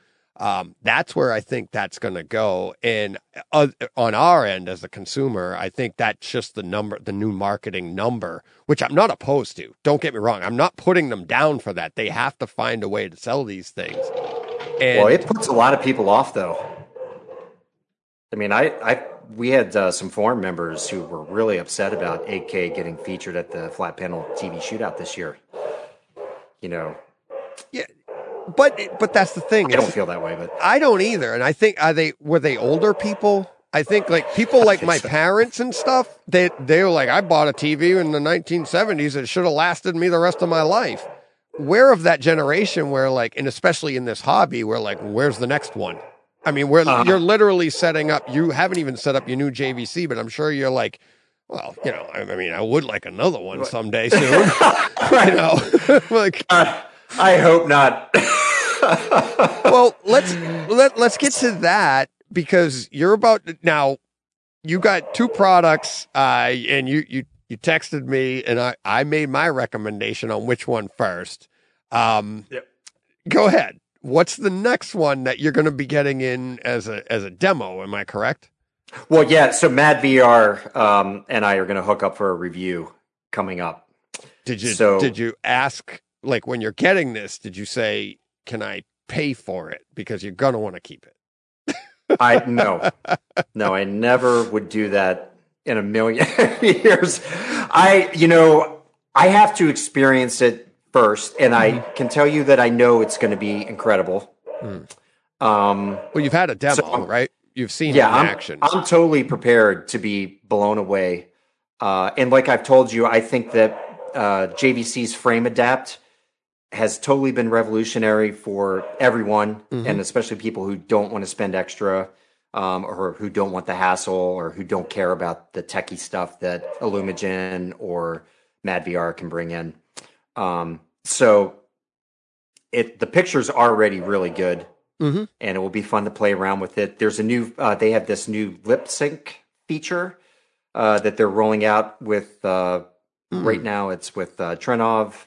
Um, that's where I think that's going to go. And uh, on our end as a consumer, I think that's just the number, the new marketing number, which I'm not opposed to. Don't get me wrong. I'm not putting them down for that. They have to find a way to sell these things. And
well, it puts a lot of people off, though. I mean, I, I we had uh, some forum members who were really upset about 8K getting featured at the flat panel TV shootout this year. You know,
yeah, but but that's the thing.
I don't feel that way, but
I don't either. And I think are they were they older people? I think like people like my parents and stuff. They they were like, I bought a TV in the 1970s. It should have lasted me the rest of my life. We're of that generation where like, and especially in this hobby, we're like, where's the next one? I mean, we're
Uh-huh.
you're literally setting up. You haven't even set up your new JVC, but I'm sure you're like. Well, you know, I I mean, I would like another one someday soon. [LAUGHS] [LAUGHS] you know, [LAUGHS] like
uh, I hope not.
well, let's let let's get to that because you're about now. You got two products, uh, and you you you texted me, and I I made my recommendation on which one first. Um,
Yep.
Go ahead. What's the next one that you're going to be getting in as a as a demo? Am I correct?
Well, yeah. So Mad VR um, and I are going to hook up for a review coming up.
Did you
So-
did you ask like when you're getting this? Did you say, "Can I pay for it?" Because you're going to want to keep it. [LAUGHS]
I no, no, I never would do that in a million [LAUGHS] years. I, you know, I have to experience it first, and I
Mm-hmm.
can tell you that I know it's going to be incredible.
Mm.
Um,
Well, you've had a demo,
So-
right? You've seen
yeah, I'm,
action.
I'm totally prepared to be blown away. Uh, and like I've told you, I think that uh, JVC's Frame Adapt has totally been revolutionary for everyone,
Mm-hmm.
and especially people who don't want to spend extra, um, or who don't want the hassle, or who don't care about the techie stuff that Illumigen or MadVR can bring in. Um, so it the pictures are already really good
hmm
and it will be fun to play around with it. There's a new, uh, they have this new lip sync feature uh, that they're rolling out with. Uh,
Hmm.
Right now, it's with uh, Trinnov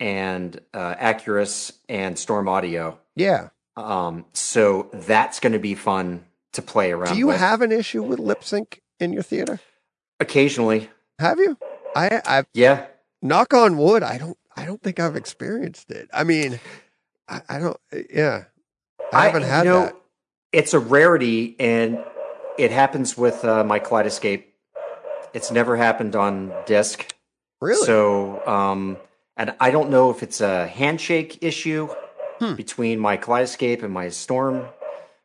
and uh, Acurus and Storm Audio.
Yeah.
Um, so that's going to be fun to play around.
With Do you
with.
have an issue with lip sync in your theater?
occasionally?
Have you? I I
Yeah,
knock on wood. I don't. I don't think I've experienced it. I mean, I, I don't. Yeah, I haven't had
you know,
that.
It's a rarity, and it happens with uh, my Kaleidoscape. It's never happened on disc.
Really?
So, um, and I don't know if it's a handshake issue
Hmm.
between my Kaleidoscape and my Storm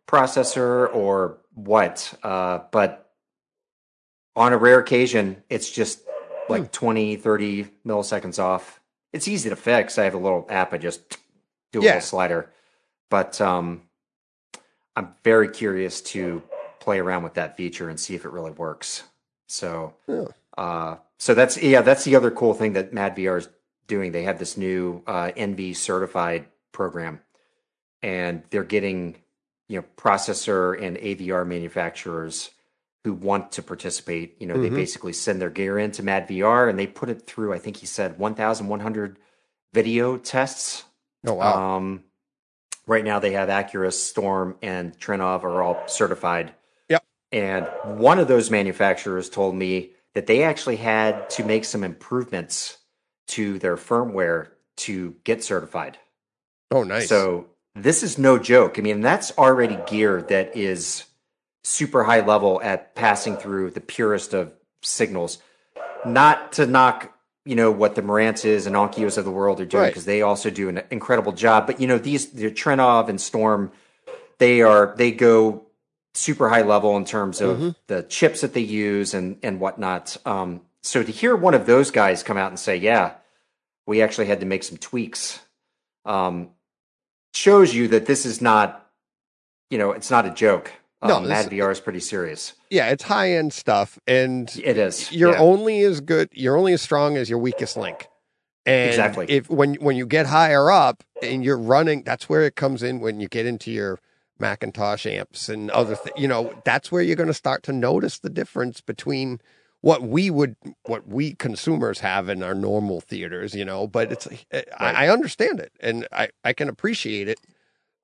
processor or what. Uh, but on a rare occasion, it's just
Hmm.
like 20, 30 milliseconds off. It's easy to fix. I have a little app. I just do a
Yeah.
little slider. But um, I'm very curious to play around with that feature and see if it really works. So,
Yeah.
uh, so that's yeah, that's the other cool thing that Mad VR is doing. They have this new uh, Envy certified program, and they're getting you know processor and AVR manufacturers who want to participate. You know,
Mhm.
they basically send their gear into Mad VR and they put it through. I think he said 1,100 video tests.
oh wow.
Um, right now, they have Acurus, Storm, and Trinnov are all certified.
Yep.
And one of those manufacturers told me that they actually had to make some improvements to their firmware to get certified.
oh nice.
So this is no joke. I mean, that's already gear that is super high level at passing through the purest of signals. Not to knock, you know, what the Marantzes and Onkyos of the world are doing
Right.
because they also do an incredible job. But you know, these the Trinnov and Storm, they are they go super high level in terms of
Mhm.
the chips that they use and and whatnot. Um, so to hear one of those guys come out and say, "Yeah, we actually had to make some tweaks," um, shows you that this is not, you know, it's not a joke.
No,
um, Mad VR is pretty serious.
yeah, it's high end stuff, and
It is.
you're
yeah.
only as good. You're only as strong as your weakest link. And
Exactly.
If when when you get higher up and you're running, that's where it comes in. When you get into your McIntosh amps and other, th- you know, that's where you're going to start to notice the difference between what we would, what we consumers have in our normal theaters. You know, but it's, I, I understand it and I I can appreciate it.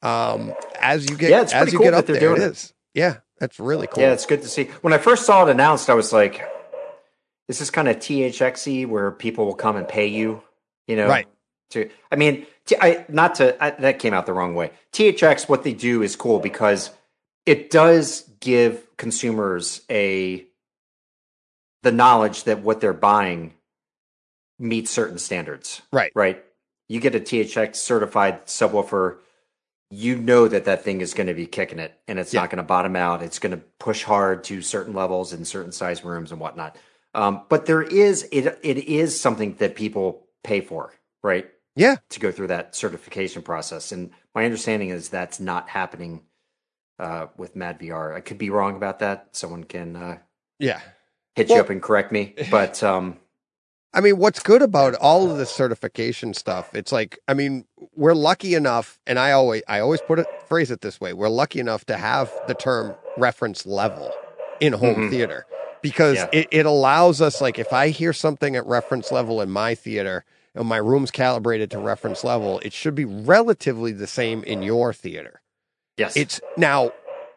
Um, as you get,
Yeah, it's
as you
cool
get
that
up
they're
there,
doing
it
it.
Yeah, that's really cool.
Yeah, it's good to see. When I first saw it announced, I was like, this "Is kind of THXy where people will come and pay you?" You know,
Right.
To I mean, t- I not to I, that came out the wrong way. THX, what they do is cool because it does give consumers a the knowledge that what they're buying meets certain standards.
Right.
Right. You get a THX certified subwoofer, you know that that thing is going to be kicking it and it's
Yeah.
not going to bottom out. It's going to push hard to certain levels in certain size rooms and whatnot. Um, but there is it it is something that people pay for, right?
Yeah.
To go through that certification process. And my understanding is that's not happening uh, with Mad VR. I could be wrong about that. Someone can uh,
Yeah.
hit
Well-
you up and correct me. [LAUGHS] But um,
I mean, what's good about all of this certification stuff? It's like, I mean, we're lucky enough, and I always, I always put it, phrase it this way: we're lucky enough to have the term reference level in home
Mhm.
theater because
Yeah.
it, it allows us, like, if I hear something at reference level in my theater and my room's calibrated to reference level, it should be relatively the same in your theater.
yes,
It's now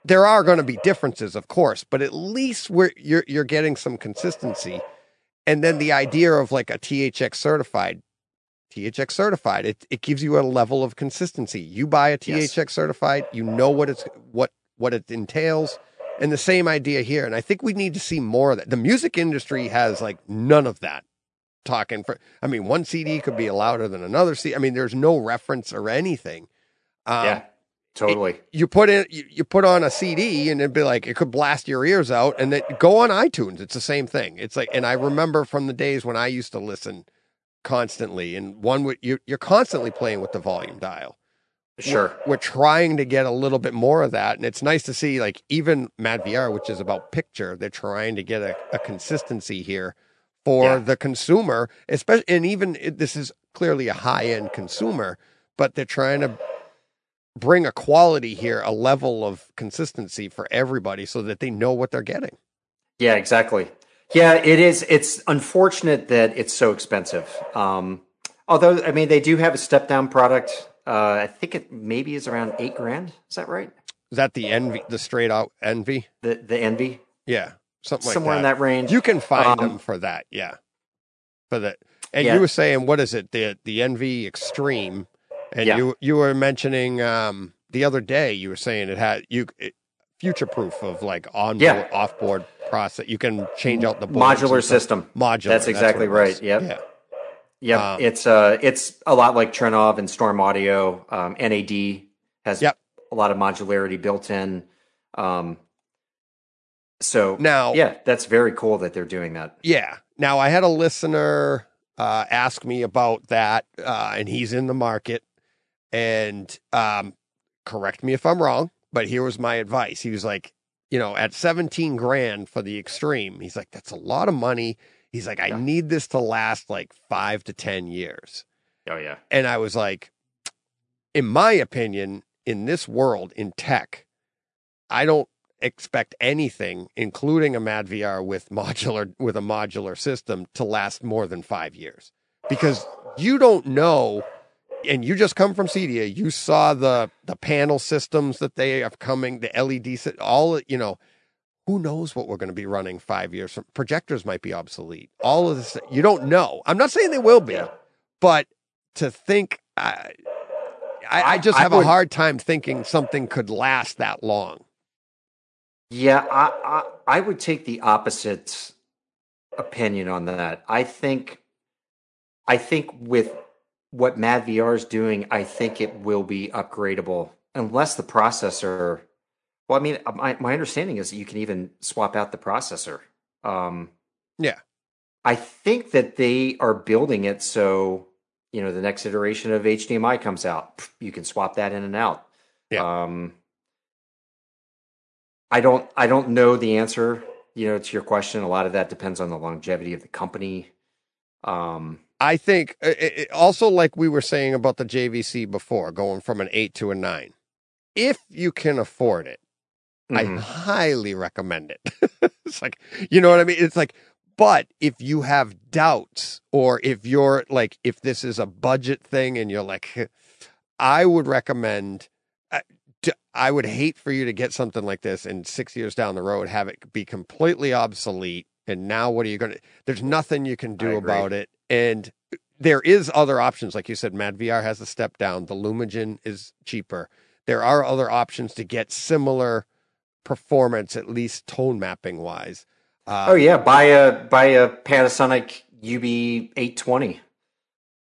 there are going to be differences, of course, but at least we're you're you're getting some consistency. And then the idea of like a THX certified, THX certified, it it gives you a level of consistency. You buy a
Yes.
THX certified, you know what it's what what it entails. And the same idea here. And I think we need to see more of that. The music industry has like none of that. Talking for, I mean, one CD could be louder than another CD. I mean, there's no reference or anything. Um,
yeah, totally.
you put in you, you put on a CD and it'd be like it could blast your ears out and then go on iTunes it's the same thing it's like and I remember from the days when I used to listen constantly and one would you you're constantly playing with the volume dial
sure.
we're trying to get a little bit more of that and it's nice to see like even Mad VR which is about picture they're trying to get a, a consistency here for
Yeah.
the consumer especially and even it, this is clearly a high end consumer but they're trying to bring a quality here a level of consistency for everybody so that they know what they're getting
Yeah, exactly. Yeah, it is. It's unfortunate that it's so expensive. Um, although, I mean, they do have a step down product. Uh, I think it maybe is around eight grand. Is that right?
is that the envy the straight out envy
The the Envy,
yeah something like
somewhere
that.
in that range.
You can find
Um,
them for that, yeah. For that, and
Yeah.
you were saying what is it? The the Envy Extreme, and
Yeah.
you you were mentioning um the other day. You were saying it had you it, future proof of like on
Yeah.
off board process. You can change out the
modular system.
Modular.
That's exactly
was.
right. Yep.
Yeah.
Yep,
Um,
it's uh, it's a lot like Trinnov and Storm Audio. Um, NAD has
Yep.
a lot of modularity built in. Um, so
Now,
yeah, that's very cool that they're doing that.
Yeah. Now I had a listener uh, ask me about that, uh, and he's in the market. And um, correct me if I'm wrong, but here was my advice. He was like, you know, at 17 grand for the extreme, he's like, that's a lot of money. He's like, I
Yeah.
need this to last like five to 10 years.
Oh yeah,
And I was like, in my opinion, in this world, in tech, I don't expect anything, including a Mad VR with modular with a modular system, to last more than five years. Because you don't know, and you just come from CEDIA, you saw the the panel systems that they have coming, the LED, all you know. Who knows what we're going to be running five years from? Projectors might be obsolete. All of this, you don't know. I'm not saying they will be, but to think, I, I, I just
I
have a
would-
hard time thinking something could last that long.
yeah. I, I I would take the opposite opinion on that. I think, I think with what Mad VR is doing, I think it will be upgradable unless the processor. Well, I mean, my my understanding is that you can even swap out the processor. Um,
Yeah.
I think that they are building it so you know the next iteration of HDMI comes out, you can swap that in and out.
Yeah.
Um, I don't I don't know the answer, you know, to your question. A lot of that depends on the longevity of the company. Um,
I think uh, it, it- also, like we were saying about the JVC before, going from an eight to a nine. If you can afford it, I
mhm.
highly recommend it. [LAUGHS] it's like, you know what I mean? It's like, but if you have doubts or if you're like, if this is a budget thing and you're like, I would recommend, I would hate for you to get something like this and six years down the road have it be completely obsolete. And now what are you going to? There's nothing you can do about it. And there is other options, like you said. Mad VR has a step down. The Lumagen is cheaper. There are other options to get similar performance, at least tone mapping wise. Uh,
Oh yeah, buy a buy a Panasonic UB eight twenty,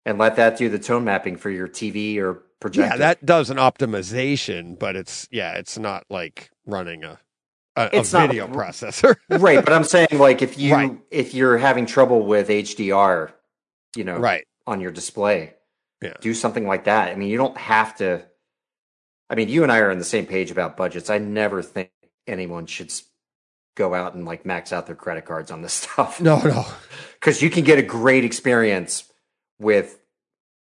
and let that do the tone mapping for your TV or projector.
yeah, that does an optimization, but it's yeah, it's not like running a a, a
It's not-
video processor.
right. But I'm saying like if you [LAUGHS]
Right.
if you're having trouble with HDR, you know,
right.
on your display,
Yeah.
do something like that. I mean, you don't have to. I mean, you and I are on the same page about budgets. I never think anyone should go out and like max out their credit cards on this [LAUGHS] stuff.
No, no.
because you can get a great experience with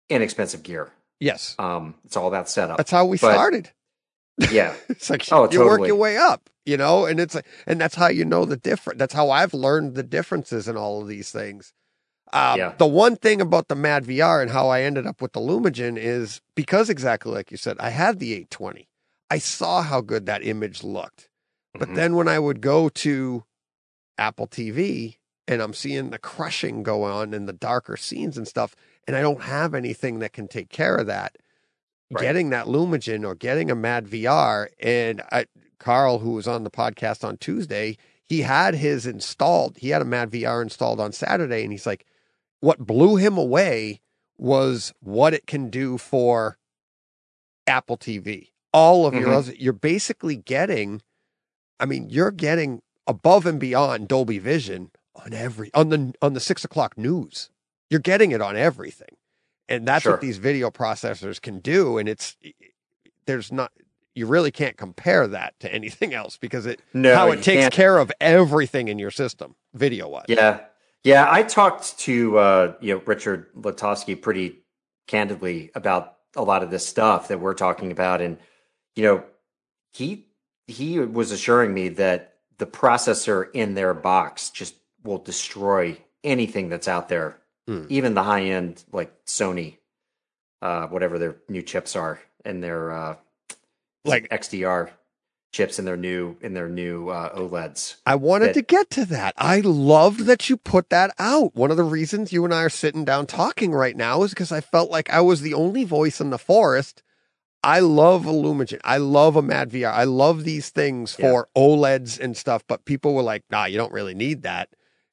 inexpensive gear.
Yes.
Um, it's all about setup.
That's how we
But-
started.
yeah, [LAUGHS]
It's like
Oh,
you work your way up, you know, and it's like, and that's how you know the difference. That's how I've learned the differences in all of these things. Um,
Yeah.
The one thing about the Mad VR and how I ended up with the Lumagen is because exactly like you said, I had the 820. I saw how good that image looked. But
Mhm.
then when I would go to Apple TV and I'm seeing the crushing go on and the darker scenes and stuff, and I don't have anything that can take care of that,
Right.
getting that Lumagen or getting a Mad VR, and I, Carl, who was on the podcast on Tuesday, he had his installed. He had a Mad VR installed on Saturday, and he's like, what blew him away was what it can do for Apple TV. All of your
Mhm.
other, you're basically getting, I mean, you're getting above and beyond Dolby Vision on every on the on the six o'clock news. You're getting it on everything, and that's
Sure.
what these video processors can do. And it's there's not you really can't compare that to anything [LAUGHS] else because it
no,
how it takes
can't-
care of everything in your system video wise.
Yeah, yeah. I talked to uh, you know Richard Latowski pretty candidly about a lot of this stuff that we're talking about, and you know he he was assuring me that the processor in their box just will destroy anything that's out there,
Hmm.
even the high end like Sony, uh, whatever their new chips are, and their uh,
Like-
XDR chips in their new in their new uh, OLEDs.
I wanted
that-
to get to that. I loved that you put that out. One of the reasons you and I are sitting down talking right now is because I felt like I was the only voice in the forest. I love Illumigen. I love a Mad VR. I love these things
Yeah.
for OLEDs and stuff, but people were like, nah, you don't really need that.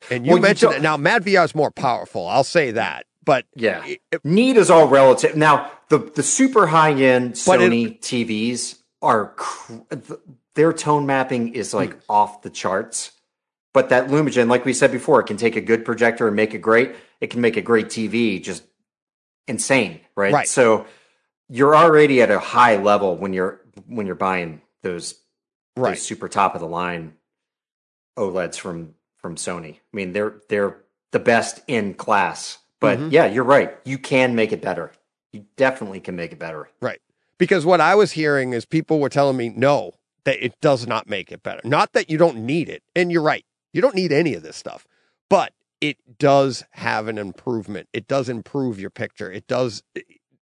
And you
Well,
mentioned
don't-
it. Now, Mad VR is more powerful. I'll say that. But
Yeah.
it- it-
Need is all relative. Now, the the super high end
But it-
Sony TVs are cr- their tone mapping is like
Hmm.
off the charts. But that Lumagen, like we said before, it can take a good projector and make it great. It can make a great TV just insane, right?
Right.
So you're already at a high level when you're when you're buying those
right.
those super top of the line OLEDs from from Sony. I mean, they're they're the best in class. But
Mhm.
yeah, you're right. You can make it better. You definitely can make it better.
Because what I was hearing is people were telling me, no, that it does not make it better. Not that you don't need it. And you're right. You don't need any of this stuff, but it does have an improvement. It does improve your picture. It does,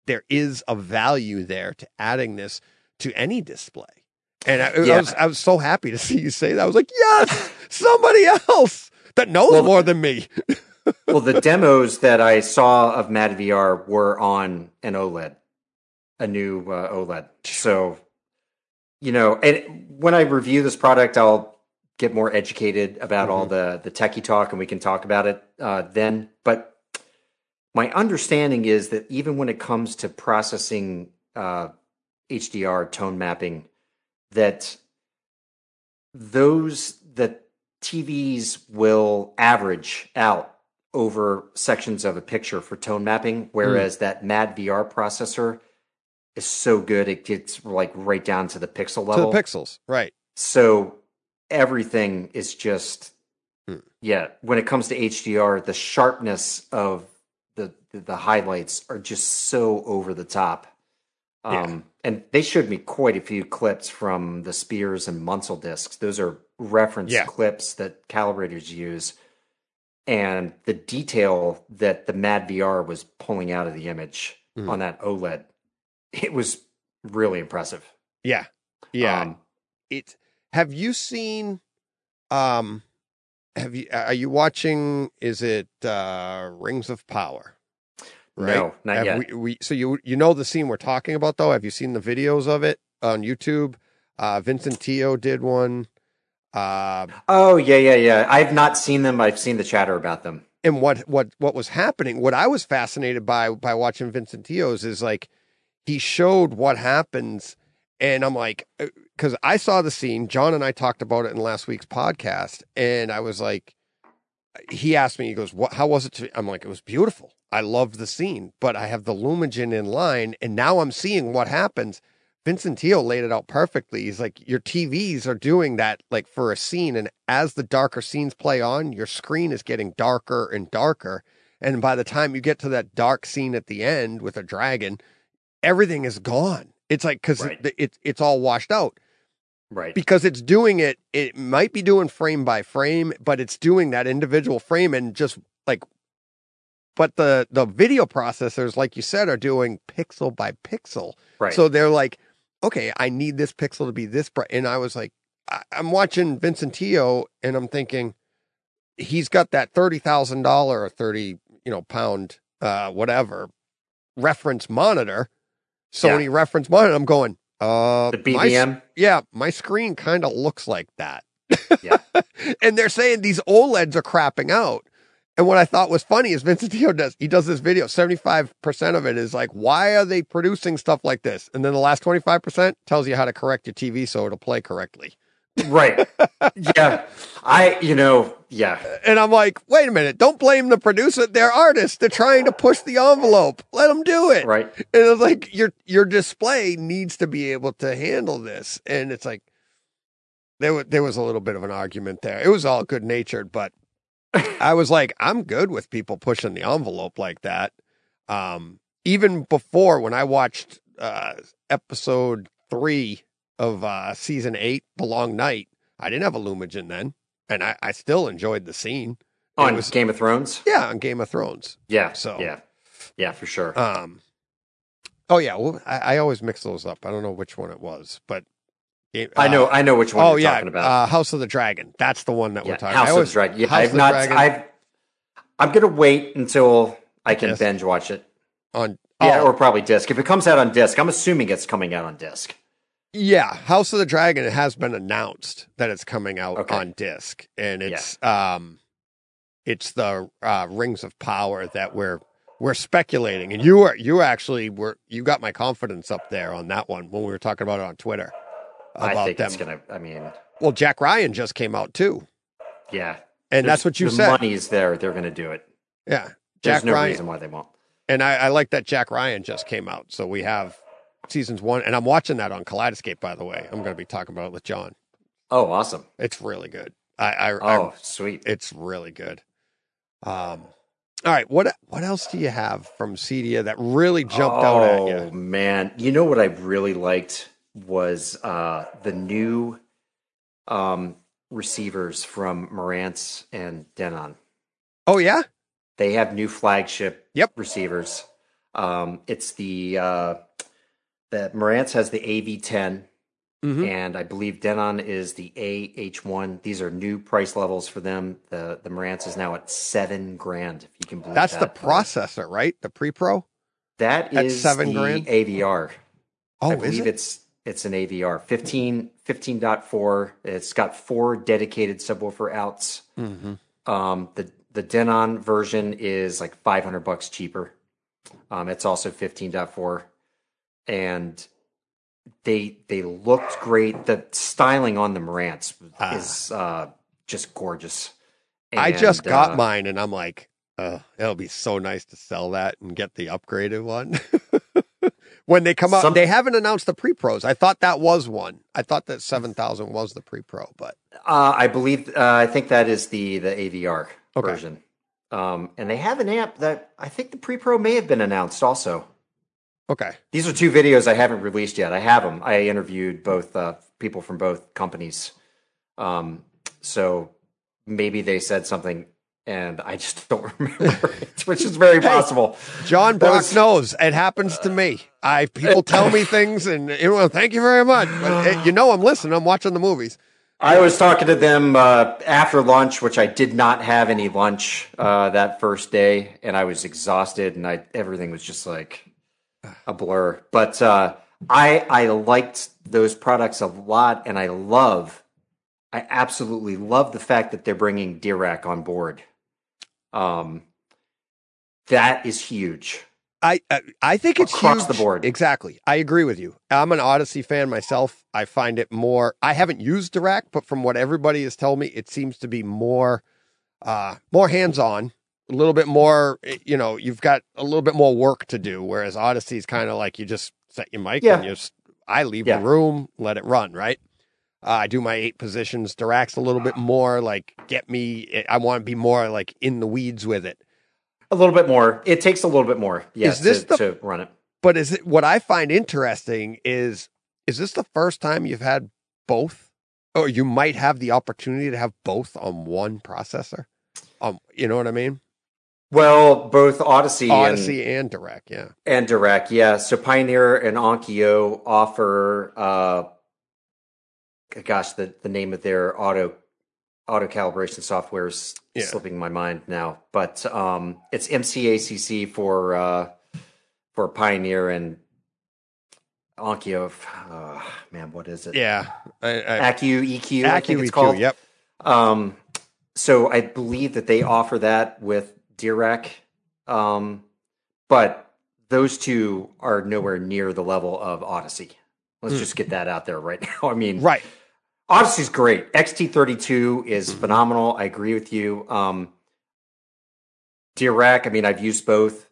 there is a value there to adding this to any display. And I, I was, I was so happy to see you say that. I was like, yes, somebody else that knows
Well,
more than me.
well, the [LAUGHS] demos that I saw of Mad VR were on an OLED, a new uh, OLED. So, you know, and when I review this product, I'll get more educated about all the the techie talk, and we can talk about it uh, then. But my understanding is that even when it comes to processing uh, HDR tone mapping, that those that TVs will average out over sections of a picture for tone mapping, whereas that Mad VR processor is so good it gets like right down to the pixel
to
level.
the pixels. Right.
So everything is just
Hmm.
yeah. When it comes to HDR, the sharpness of the the, the highlights are just so over the top.
Yeah.
Um, and they showed me quite a few clips from the Spears and Munsell discs. Those are reference
Yeah.
clips that calibrators use. And the detail that the Mad VR was pulling out of the image
Mhm.
on that OLED, it was really impressive.
Yeah. Yeah.
Um,
it have you seen um have you are you watching is it uh Rings of Power?
No, not
Have
yet.
We, we so you you know the scene we're talking about though? Have you seen the videos of it on YouTube? Uh Vincent Teoh did one. Uh
oh yeah, yeah, yeah. I've not seen them. I've seen the chatter about them.
and what what what was happening what i was fascinated by by watching Vincent Teoh's is like he showed what happens. And i'm like uh, because i saw the scene. John and i talked about it in last week's podcast. And i was like he asked me he goes what how was it to i'm like it was beautiful. I loved the scene but i have the Lumagen in line and now i'm seeing what happens. Vincent Teoh laid it out perfectly. He's like, your TVs are doing that like for a scene, and as the darker scenes play on, your screen is getting darker and darker. And by the time you get to that dark scene at the end with a dragon, everything is gone. It's like because
Right.
it, it, it's all washed out
Right.
because it's doing it. It might be doing frame by frame, but it's doing that individual frame and just like. But the the video processors, like you said, are doing pixel by pixel.
right.
So they're like, okay, I need this pixel to be this bright. And I was like, I, I'm watching Vincent Teoh and I'm thinking, he's got that thirty thousand dollar or thirty, you know, pound, uh, whatever reference monitor, Sony reference monitor. I'm going, uh,
the
my yeah, my screen kind of looks like that.
Yeah. [LAUGHS]
and they're saying these OLEDs are crapping out. And what I thought was funny is Vincent Teoh does he does this video. 75% of it is like, why are they producing stuff like this? And then the last 25% tells you how to correct your TV so it'll play correctly.
Right. Yeah. I. You know. Yeah.
And I'm like, wait a minute, don't blame the producer. They're artists. They're trying to push the envelope. Let them do it.
Right.
And it's like your your display needs to be able to handle this. And it's like there was there was a little bit of an argument there. It was all good natured, but [LAUGHS] I was like, I'm good with people pushing the envelope like that. Um, even before when I watched uh, episode three of uh, season eight, The Long Night, I didn't have a Lumagen then, and I, I still enjoyed the scene. It
On
was-
Game of Thrones.
Yeah, on Game of Thrones.
Yeah.
So-
Yeah. Yeah, for sure.
Um, oh yeah, well, I, I always mix those up. I don't know which one it was, but it-
I know.
uh,
I know which one
oh
you're
yeah,
talking about.
Uh, House of the Dragon. That's the one that
yeah,
we're talking.
House
I
of
always-
the Dragon. Yeah,
House
I've not. I've. I'm gonna wait until I can
Disc.
binge watch it.
on.
Yeah,
oh,
or probably disc. If it comes out on disc, I'm assuming it's coming out on disc.
Yeah, House of the Dragon. It has been announced that it's coming out
Okay.
on disc, and it's um, it's the uh, Rings of Power that we're we're speculating, and you were you actually were you got my confidence up there on that one when we were talking about it on Twitter
I
about
think
them.
it's gonna. I mean,
Well, Jack Ryan just came out too,
yeah.
and that's what you
the
said.
money's there. They're gonna do it.
Yeah,
There's
Jack
no
Ryan.
reason why they won't.
And I, I like that Jack Ryan just came out. So we have seasons one, and I'm watching that on Kaleidoscape, by the way. I'm going to be talking about it with John.
Oh, awesome.
It's really good. I, I, I
Oh, sweet.
it's really good. Um, all right, what what else do you have from CEDIA that really jumped out at
Oh
you?
man, you know what I really liked was uh, the new um, receivers from Marantz and Denon.
Oh yeah,
They have new flagship
Yep.
receivers. Um, it's the uh, the Marantz has the AV10,
Mhm.
and I believe Denon is the AH1. These are new price levels for them. The the Marantz is now at seven grand. If you can believe
that's the processor, right? The pre-pro.
That is
seven
the
grand?
AVR.
Oh,
I
is
believe
it?
it's it's an AVR 15 15.4. It's got four dedicated subwoofer outs.
Mhm.
Um, the the Denon version is like 500 bucks cheaper. Um, it's also 15.4, and they they looked great. The styling on the Marantz
Ah.
is uh, just gorgeous.
I just got
uh,
mine, and I'm like, uh, it'll be so nice to sell that and get the upgraded one. [LAUGHS] when they come out,
Some-
they haven't announced the pre pros. I thought that was one. I thought that seven thousand was the pre pro, but
Uh, I believe uh, I think that is the the AVR
Okay.
version. Um, and they have an amp that I think the pre pro may have been announced also.
Okay,
These are two videos I haven't released yet. I have them. I interviewed both uh, people from both companies. Um, so maybe they said something and I just [LAUGHS] don't remember it, which is very possible.
John Brock
was-
knows it happens to me. I people tell me things, and you know, thank you very much. But you know, I'm listening. I'm watching the movies.
I was talking to them uh, after lunch, which I did not have any lunch uh, that first day, and I was exhausted, and I everything was just like [SIGHS] a blur. But uh, I I liked those products a lot, and I love, I absolutely love the fact that they're bringing Dirac on board. Um, that is huge.
I I, think it's
Across
huge.
the board.
Exactly. I agree with you. I'm an Audyssey fan myself. I find it more. I haven't used Dirac, but from what everybody has told me, it seems to be more, uh, more hands on. A little bit more. eh, You know, you've got a little bit more work to do. Whereas Audyssey is kind of like you just set your mic
Yeah.
and you just. I leave
Yeah.
the room, let it run. Right. Uh, I do my eight positions. Dirac's a little bit more like get me. I want to be more like in the weeds with it.
A little bit more. It takes a little bit more,
Is this
to,
the-
to run it.
But is it what I find interesting is is this the first time you've had both? Or you might have the opportunity to have both on one processor? Um, you know what I mean?
Well, both Audyssey, and
Audyssey and Dirac, yeah.
And Dirac, yeah. So Pioneer and Onkyo offer, uh, gosh, the, the name of their auto auto calibration software is
Yeah.
slipping my mind now, but um, it's MCACC for uh, for Pioneer and Onkyo. Uh, man, what is it?
Yeah. I, I,
Accu EQ, I think it's
EQ,
called.
Yep.
Um, so I believe that they offer that with Dirac, um, but those two are nowhere near the level of Audyssey. Let's
Hmm.
just get that out there right [LAUGHS] now. I mean,
Right.
Audyssey's great. XT32 is
Mm-hmm.
phenomenal. I agree with you. Um, Dirac, I mean, I've used both.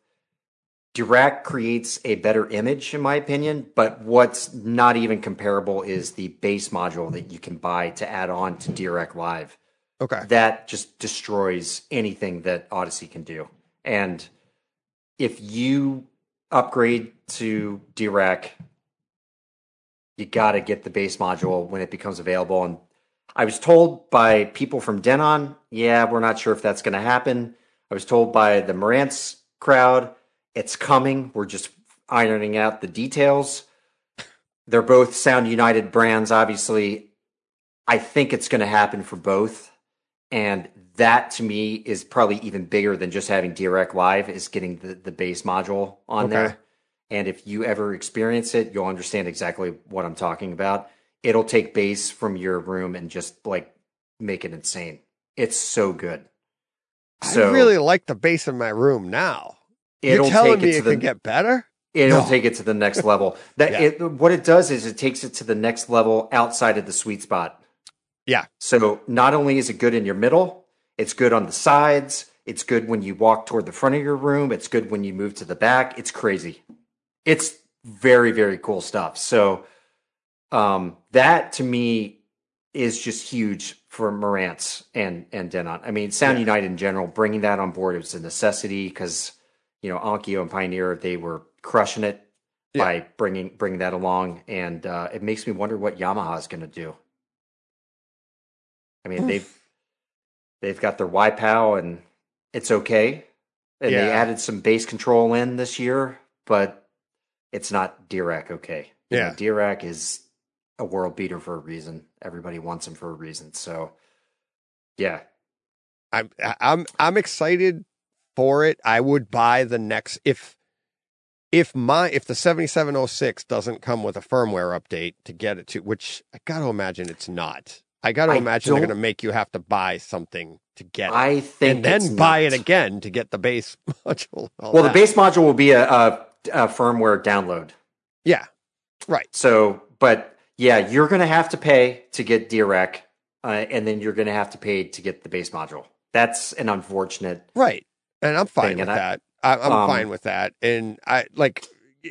Dirac creates a better image, in my opinion, but what's not even comparable is the bass module that you can buy to add on to Dirac Live.
Okay.
That just destroys anything that Audyssey can do. And if you upgrade to Dirac, you got to get the bass module when it becomes available. And I was told by people from Denon, yeah, we're not sure if that's going to happen. I was told by the Marantz crowd, it's coming. We're just ironing out the details. They're both Sound United brands, obviously. I think it's going to happen for both. And that to me is probably even bigger than just having Dirac Live, is getting the, the bass module on
Okay.
there. And if you ever experience it, you'll understand exactly what I'm talking about. It'll take bass from your room and just like make it insane. It's so good. So
I really like the bass in my room now.
it'll
You're telling
take
me
it to
it
the
can get better?
it'll
No.
take it to the next level. [LAUGHS] That
Yeah.
it, what it does is it takes it to the next level outside of the sweet spot.
Yeah.
So not only is it good in your middle, it's good on the sides. It's good when you walk toward the front of your room. It's good when you move to the back. It's crazy. It's very very cool stuff. So um, that to me is just huge for Marantz and and Denon. I mean, Sound
Yeah.
United in general, bringing that on board was a necessity because you know Onkyo and Pioneer they were crushing it
Yeah.
by bringing bringing that along, and uh, it makes me wonder what Yamaha is going to do. I mean,
Oof.
they've they've got their YPAO and it's okay, and they added some bass control in this year, but it's not Dirac okay. You know,
Yeah.
Dirac is a world beater for a reason. Everybody wants him for a reason. So, yeah,
I'm I'm I'm excited for it. I would buy the next if if my if the 7706 doesn't come with a firmware update to get it to which I got to imagine it's not. I got to imagine they're going to make you have to buy something to get it.
I think
and then buy
not.
it again to get the bass [LAUGHS] module.
Well, the bass module will be a, a, a firmware download.
Yeah. Right.
So, but yeah, you're going to have to pay to get Dirac, uh, and then you're going to have to pay to get the bass module. That's an unfortunate.
Right. And I'm fine
thing,
with
and
that. I, I'm
um,
fine with that. And I like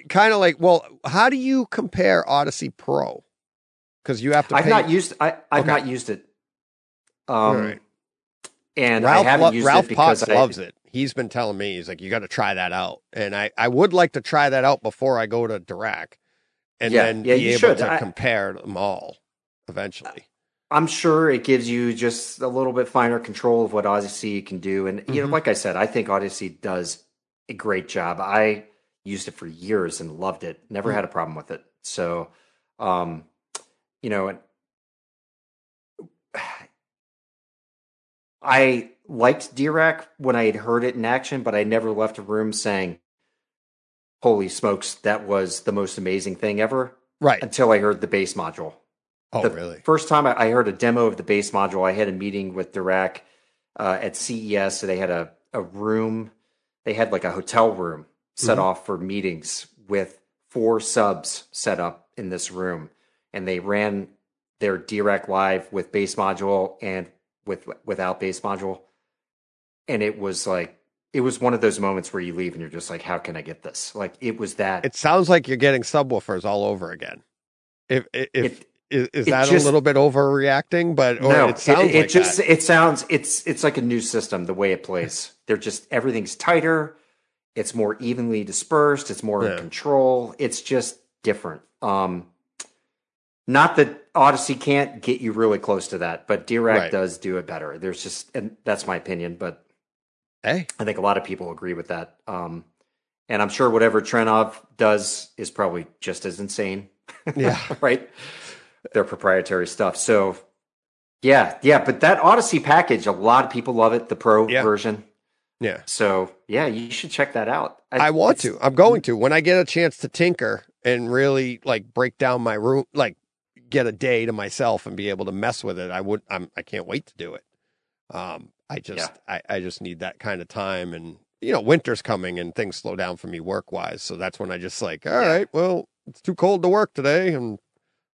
kind of like, well, how do you compare Audyssey Pro? Because you have to
I've
pay.
not used. I, I've
Okay.
not used it. Um,
right.
and
Ralph,
I haven't used
Ralph
it because
Potts
I,
loves it. He's been telling me he's like, you got to try that out, and I I would like to try that out before I go to Dirac, and
Yeah,
then
yeah,
be
you
able
should.
to
I-
compare them all eventually.
I'm sure it gives you just a little bit finer control of what Audyssey can do. And you know,
Mhm.
like I said, I think Audyssey does a great job. I used it for years and loved it. Never
Mm.
had a problem with it. So, um, you know, and I liked Dirac when I had heard it in action, but I never left a room saying, "Holy smokes, that was the most amazing thing ever!"
Right.
Until I heard the bass module.
Oh,
the
really?
First time I, heard a demo of the bass module, I had a meeting with Dirac uh, at CES. So they had a, a room, they had like a hotel room set
Mhm.
off for meetings with four subs set up in this room. And they ran their Dirac Live with bass module and with without bass module. And it was like, it was one of those moments where you leave and you're just like, how can I get this? Like it was that.
It sounds like you're getting subwoofers all over again. If if
It-
is, is that
just-
a little bit overreacting? But or
no,
it sounds
it,
like
just
that.
it sounds it's it's like a new system the way it plays. [LAUGHS] They're just everything's tighter, it's more evenly dispersed, it's more
Yeah.
in control. It's just different. Um not that Audyssey can't get you really close to that, but Dirac
Right.
does do it better. There's just and that's my opinion, but
Hey,
I think a lot of people agree with that. Um and I'm sure whatever Trinnov does is probably just as insane
yeah, [LAUGHS]
right? Their proprietary stuff. So, yeah, yeah. But that Audyssey package, a lot of people love it, the Pro
Yeah.
version.
yeah.
So, yeah, you should check that out.
I want to. I'm going to when I get a chance to tinker and really like break down my room, like get a day to myself and be able to mess with it. I would. I'm. I can't wait to do it. Um. I just. I. I just need that kind of time, and you know, winter's coming and things slow down for me work wise. So that's when I just like, all right,
Yeah.
well, it's too cold to work today, and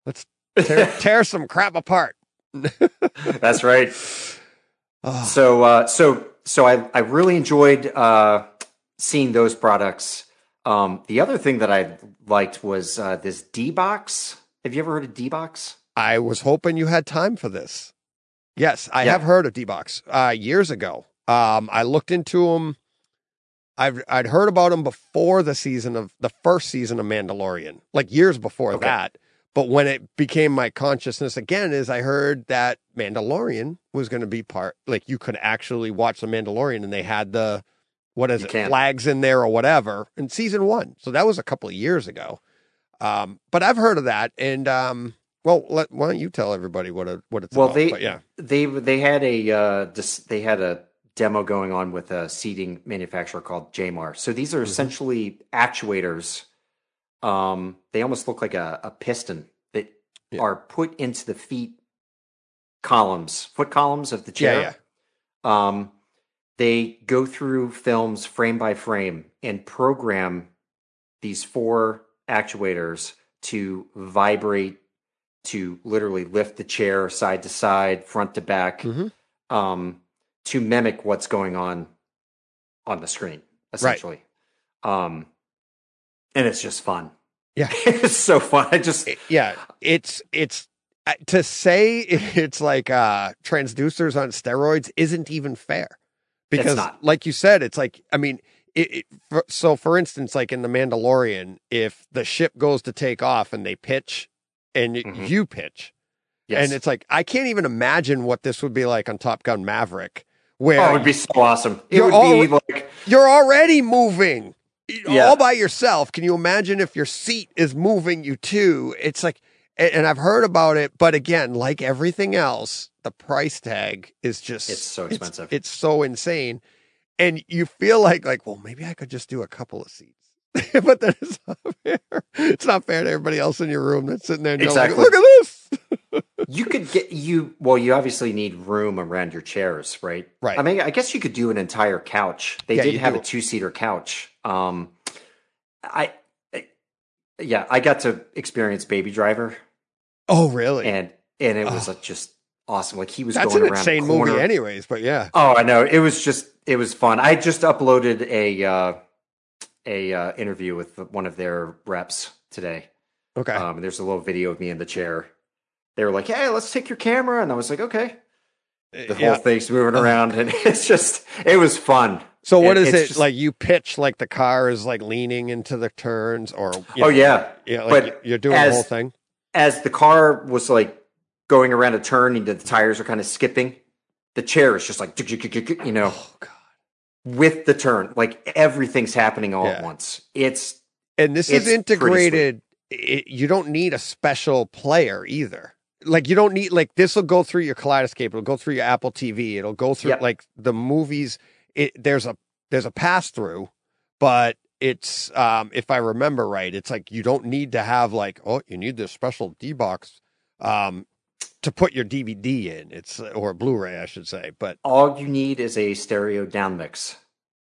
let's tear, [LAUGHS] tear some crap apart. [LAUGHS]
That's right.
Oh,
So, uh, so, so I, I really enjoyed uh, seeing those products. Um, the other thing that I liked was uh, this D box. Have you ever heard of D box?
I was hoping you had time for this. Yes, I
Yeah.
have heard of D-Box uh, years ago. Um, I looked into them. I've I'd heard about them before the season of the first season of Mandalorian, like years before
Okay.
that. But when it became my consciousness again, is I heard that Mandalorian was going to be part. Like you could actually watch the Mandalorian, and they had the what is
You
it
can.
flags in there or whatever in season one. So that was a couple of years ago. Um, but I've heard of that, and um, well, let, why don't you tell everybody what it, what it's
Well,
about?
they-
But yeah,
they they had a uh, dis- they had a demo going on with a seating manufacturer called Jaymar. So these are
Mhm.
essentially actuators. Um, they almost look like a, a piston that
Yeah.
are put into the feet columns, foot columns of the
yeah,
chair.
yeah.
Um, they go through films frame by frame and program these four actuators to vibrate, to literally lift the chair side to side, front to back,
Mhm.
um, to mimic what's going on on the screen, essentially. Um, and it's just fun.
Yeah. [LAUGHS]
it's so fun. I just
It- yeah. It's it's uh, to say [LAUGHS] it's like uh transducers on steroids isn't even fair because, like you said, it's like I mean. It, it, so, for instance, like in the Mandalorian, if the ship goes to take off and they pitch, and
Mhm.
you pitch,
yes.
and it's like I can't even imagine what this would be like on Top Gun Maverick, where
oh, it would be so awesome. It
You're
would
all-
be like
you're already moving
Yeah.
all by yourself. Can you imagine if your seat is moving you too? It's like, and and I've heard about it, but again, like everything else, the price tag is just
It's so expensive.
It's, so insane, and you feel like like, well, maybe I could just do a couple of seats. [LAUGHS] but then it's not [LAUGHS] fair. It's not fair to everybody else in your room that's sitting there. And you're like,
Exactly.
Look at this. [LAUGHS]
you could get you well you obviously need room around your chairs right
Right.
i mean i guess you could do an entire couch they
Yeah,
did have
do.
a two-seater couch um i I- yeah i got to experience baby driver
Oh, really?
and and it was
Oh.
just awesome like he was
that's
going
an
around
insane
the corner.
movie, anyways. But yeah,
oh i know it was just it was fun i just uploaded a uh a uh, interview with one of their reps today
okay.
um, there's a little video of me in the chair. They were like, "Hey, let's take your camera," and I was like, "Okay." The
Yeah.
whole thing's moving around, and [LAUGHS] it's just it was fun.
So what
It-
is it
just-
like? You pitch like the car is like leaning into the turns, or
Oh
know,
yeah,
yeah, like
but
you're doing
as-
the whole thing.
as the car was like going around a turn and the tires are kind of skipping. The chair is just like you know
Oh god.
with the turn, like everything's happening all at once. It's
And this
It's
is integrated. It, you don't need a special player either. Like you don't need like this will go through your Kaleidoscape. It'll go through your Apple TV. It'll go through
Yep.
like the movies. It there's a there's a pass through, but it's um if I remember right, it's like you don't need to have like oh you need this special D box um to put your DVD in. It's or Blu-ray I should say. But
all you need is a stereo down mix.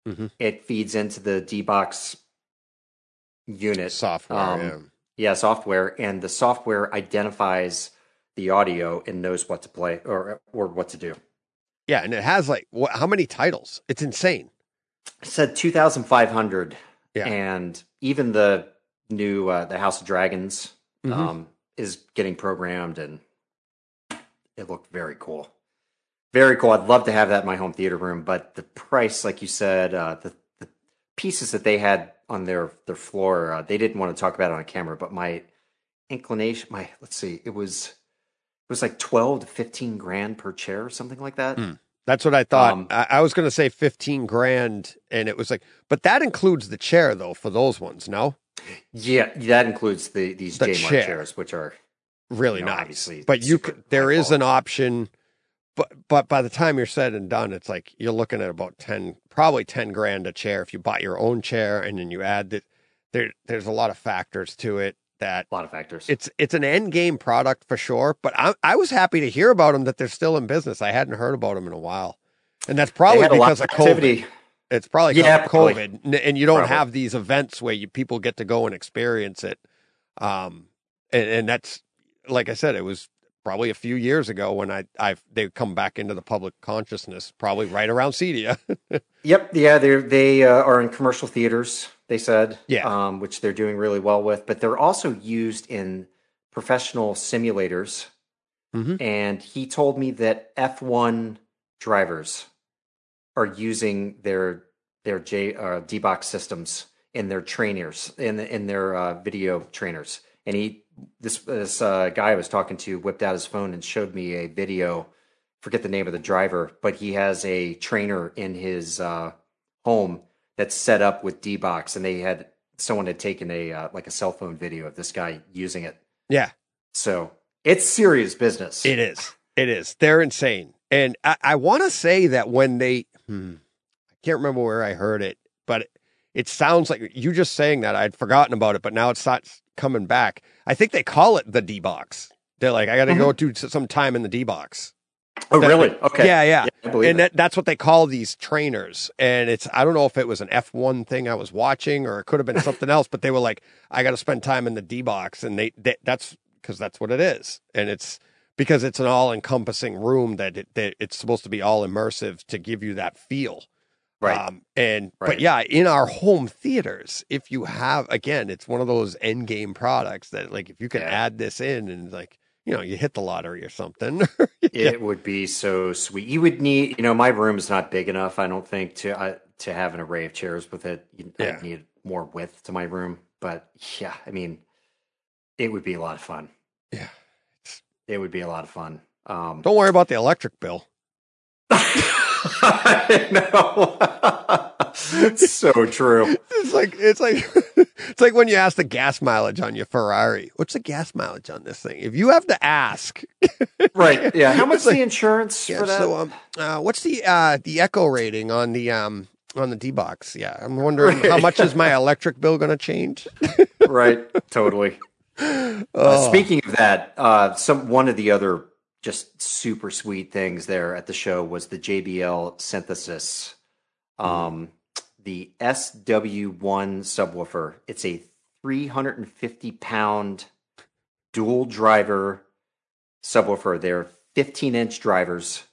Mhm.
It feeds into the D box unit
software.
Um,
yeah.
Yeah, software, and the software identifies the audio and knows what to play or or what to do.
Yeah, and it has like what, how many titles? It's insane.
It said two thousand five hundred,
Yeah.
and even the new uh, the House of Dragons
Mhm.
um, is getting programmed, and it looked very cool. Very cool. I'd love to have that in my home theater room, but the price, like you said, uh, the, the pieces that they had on their their floor, uh, they didn't want to talk about it on camera. But my inclination, my let's see, it was it was like twelve to fifteen grand per chair or something like that.
Mm. That's what I thought.
Um,
I, I was going to say 15 grand and it was like, but that includes the chair though for those ones. No,
Yeah, that includes the these
The
Jaymar
chair.
chairs, which are
really
You know,
nice. But you could, there an option, but, but by the time you're said and done, it's like you're looking at about 10, probably 10 grand a chair. If you bought your own chair and then you add that there, there's a lot of factors to it that
a lot of factors.
it's, it's an end game product for sure. But I, I was happy to hear about them that they're still in business. I hadn't heard about them in a while. And that's probably
had a lot
because of COVID. It's probably
Yeah,
of
probably.
COVID, and you don't
Probably.
have these events where you people get to go and experience it. Um, and, and that's like I said, it was probably a few years ago when I I they come back into the public consciousness, probably right around CEDIA. [LAUGHS]
Yep, yeah, they they uh, are in commercial theaters. They said,
Yeah.
um, which they're doing really well with. But they're also used in professional simulators.
Mhm.
And he told me that F one drivers are using their their J uh, D box systems in their trainers in in their uh, video trainers. And he this this uh, guy I was talking to whipped out his phone and showed me a video. Forget the name of the driver, but he has a trainer in his uh, home that's set up with D box, and they had someone had taken a uh, like a cell phone video of this guy using it.
yeah,
So it's serious business.
it is. It is. They're insane, and I, I want to say that when they, hmm, I can't remember where I heard it, it, sounds like you just saying that I'd forgotten about it, but now it's not coming back. I think they call it the D box. They're like, I got to go mm-hmm. do some time in the D box.
oh,
that-
really? Okay.
Yeah, yeah.
Believe
and that, that's what they call these trainers. And it's, I don't know if it was an F1 thing I was watching or it could have been [LAUGHS] something else, but they were like, I got to spend time in the D box. And they, they that's because that's what it is. And it's because it's an all encompassing room that, it, that it's supposed to be all immersive to give you that feel.
Right.
Um, and but yeah, in our home theaters, if you have again, it's one of those end game products that like if you can
Yeah.
add this in and like you know you hit the lottery or something. [LAUGHS]
It would be so sweet. You would need, you know, my room is not big enough. I don't think to uh, to have an array of chairs with it. You,
Yeah.
I'd need more width to my room. But yeah, I mean, it would be a lot of fun.
Yeah.
it would be a lot of fun. Um,
Don't worry about the electric bill. [LAUGHS]
I know. [LAUGHS] it's so true.
It's like it's like [LAUGHS] it's like when you ask the gas mileage on your Ferrari. What's the gas mileage on this thing? If you have to ask, [LAUGHS]
Right? Yeah. How much
like-
the insurance
yeah,
for that?
so um, uh, what's the uh the echo rating on the um on the D box? Yeah, I'm wondering how much is my electric bill going to change?
right. Totally. Uh,
Oh.
speaking of that, uh, some one of the other just super sweet things there at the show was the JBL synthesis, um, the SW1 subwoofer. It's a 350 pound dual driver subwoofer. They're 15 inch drivers,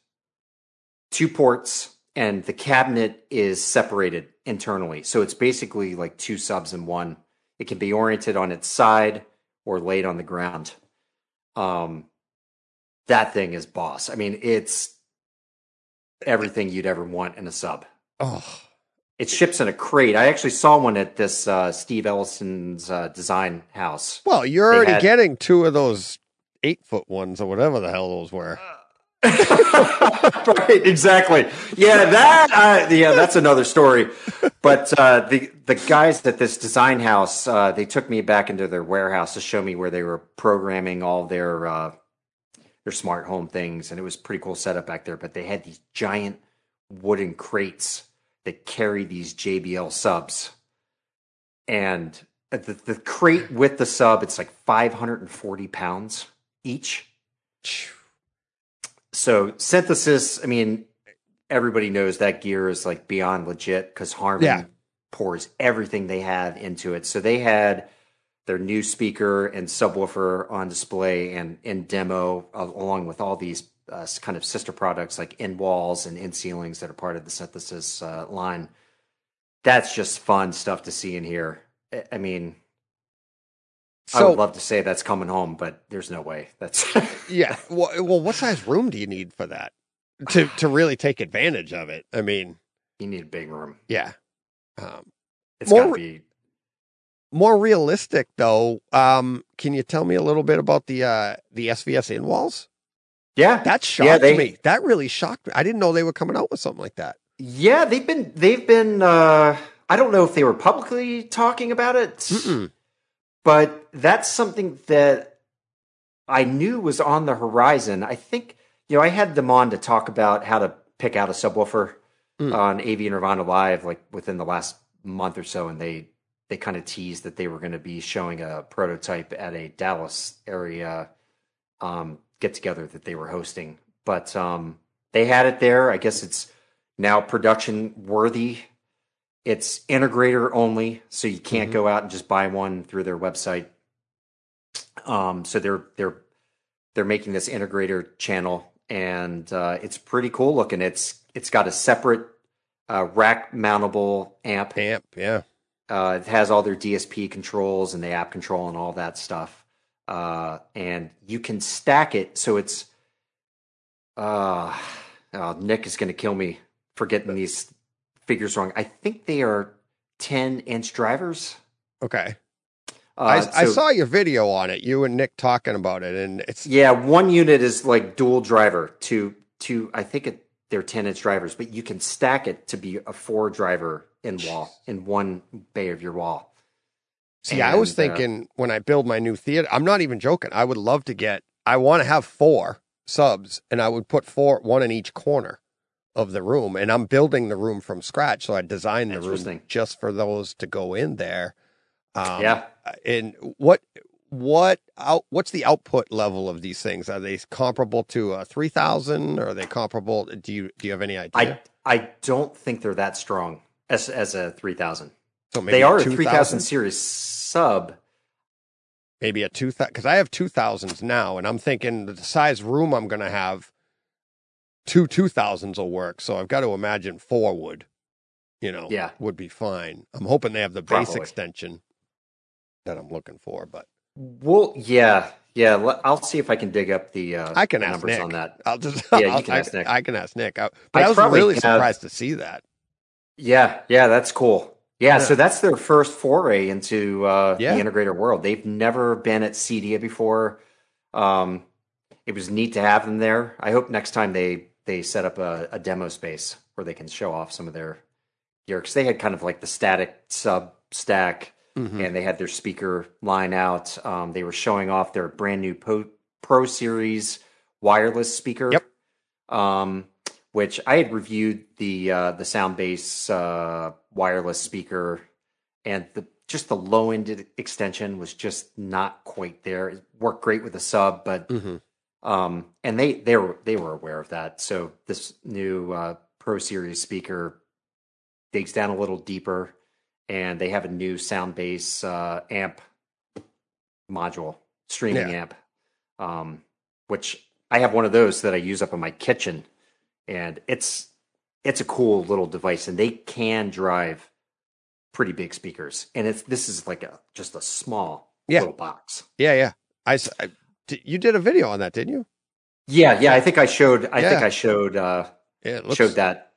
two ports, and the cabinet is separated internally. So it's basically like two subs in one. It can be oriented on its side or laid on the ground. Um, that thing is boss. I mean, it's everything you'd ever want in a sub.
oh,
It ships in a crate. I actually saw one at this uh, Steve Ellison's uh, design house.
well, you're
They
already
had-
getting two of those eight foot ones or whatever the hell those were. [LAUGHS]
right, exactly. Yeah, that. Uh, yeah, that's another story. But uh, the the guys at this design house, uh, they took me back into their warehouse to show me where they were programming all their uh, their smart home things, and it was pretty cool setup back there. But they had these giant wooden crates that carry these JBL subs, and the the crate with the sub, it's like five hundred and forty pounds each so synthesis, I mean, everybody knows that gear is like beyond legit because Harman
Yeah.
pours everything they have into it. So they had their new speaker and subwoofer on display and in demo, along with all these uh, kind of sister products like in walls and in ceilings that are part of the synthesis uh, line. That's just fun stuff to see in here. I- mean, I would love to say that's coming home, but there's no way. That's [LAUGHS]
yeah, well, well, what size room do you need for that to to really take advantage of it? I mean,
you need a big room.
yeah. Um,
It's got to be
more realistic though. Um, can you tell me a little bit about the uh the SVS in walls?
yeah.
That shocked
Yeah, they-
me. That really shocked me. I didn't know they were coming out with something like that.
Yeah, they've been they've been uh I don't know if they were publicly talking about it,
Mm-mm.
but that's something that I knew was on the horizon. I think you know, I had them on to talk about how to pick out a subwoofer
Mm.
on AV and Nirvana Live like within the last month or so and they they kind of teased that they were going to be showing a prototype at a Dallas area um, get together that they were hosting. But um, they had it there. I guess it's now production worthy. It's integrator only, so you can't
Mhm.
go out and just buy one through their website. Um, so they're they're they're making this integrator channel, and uh, it's pretty cool looking. It's it's got a separate uh, rack mountable amp.
Amp, yeah.
Uh, it has all their DSP controls and the app control and all that stuff. Uh, and you can stack it so it's. Uh, oh, Nick is going to kill me for getting these figures wrong. I think they are 10 inch drivers.
Okay.
Uh,
I, I saw your video on it. You and Nick talking about it, and it's
Yeah, one unit is like dual driver. To to I think it, they're 10 inch drivers, but you can stack it to be a four driver in wall in one bay of your wall.
See, I was
And, uh,
thinking when I build my new theater, I'm not even joking. I would love to get, I want to have four subs and I would put four, one in each corner of the room. And I'm building the room from scratch. So I designed the room just for those to go in there. Um,
yeah.
And what, what out, what's the output level of these things? Are they comparable to a 3000 or are they comparable? Do you, do you have any idea?
I I don't think they're that strong as as a 3000.
so
They are a 3000 series sub.
maybe a two thousand because I have two thousands now, and I'm thinking the size room I'm going to have two two thousands will work. So I've got to imagine four would, you know,
Yeah.
would be fine. I'm hoping they have the bass
Probably.
extension that I'm looking for, but
Well, yeah. Yeah, I'll see if I can dig up the uh
I can ask
numbers
Nick.
on that.
I'll just
Yeah, you [LAUGHS]
I'll-
can
I,
ask Nick.
I can ask Nick. I, but
I
I, was really
have-
surprised to see that.
Yeah, yeah, that's cool. Yeah, so that's their first foray into uh,
Yeah.
the integrator world. They've never been at CEDIA before. Um, it was neat to have them there. I hope next time they they set up a, a demo space where they can show off some of their gear because they had kind of like the static sub stack
Mhm.
and they had their speaker line out. Um, they were showing off their brand new po- Pro Series wireless speaker.
Yep.
Um, which I had reviewed the uh, the Soundbase uh, wireless speaker, and the just the low end extension was just not quite there. It worked great with the sub, but
Mhm.
um, and they they were they were aware of that. So this new uh, Pro Series speaker digs down a little deeper, and they have a new Soundbase uh, amp module, streaming
Yeah.
amp, um, which I have one of those that I use up in my kitchen, and it's it's a cool little device, and they can drive pretty big speakers, and it's this is like a just a small
Yeah.
little box.
Yeah, yeah. I, di- you did a video on that, didn't you?
Yeah, yeah. I think I showed. I think I showed. Uh,
Yeah, looks,
showed that.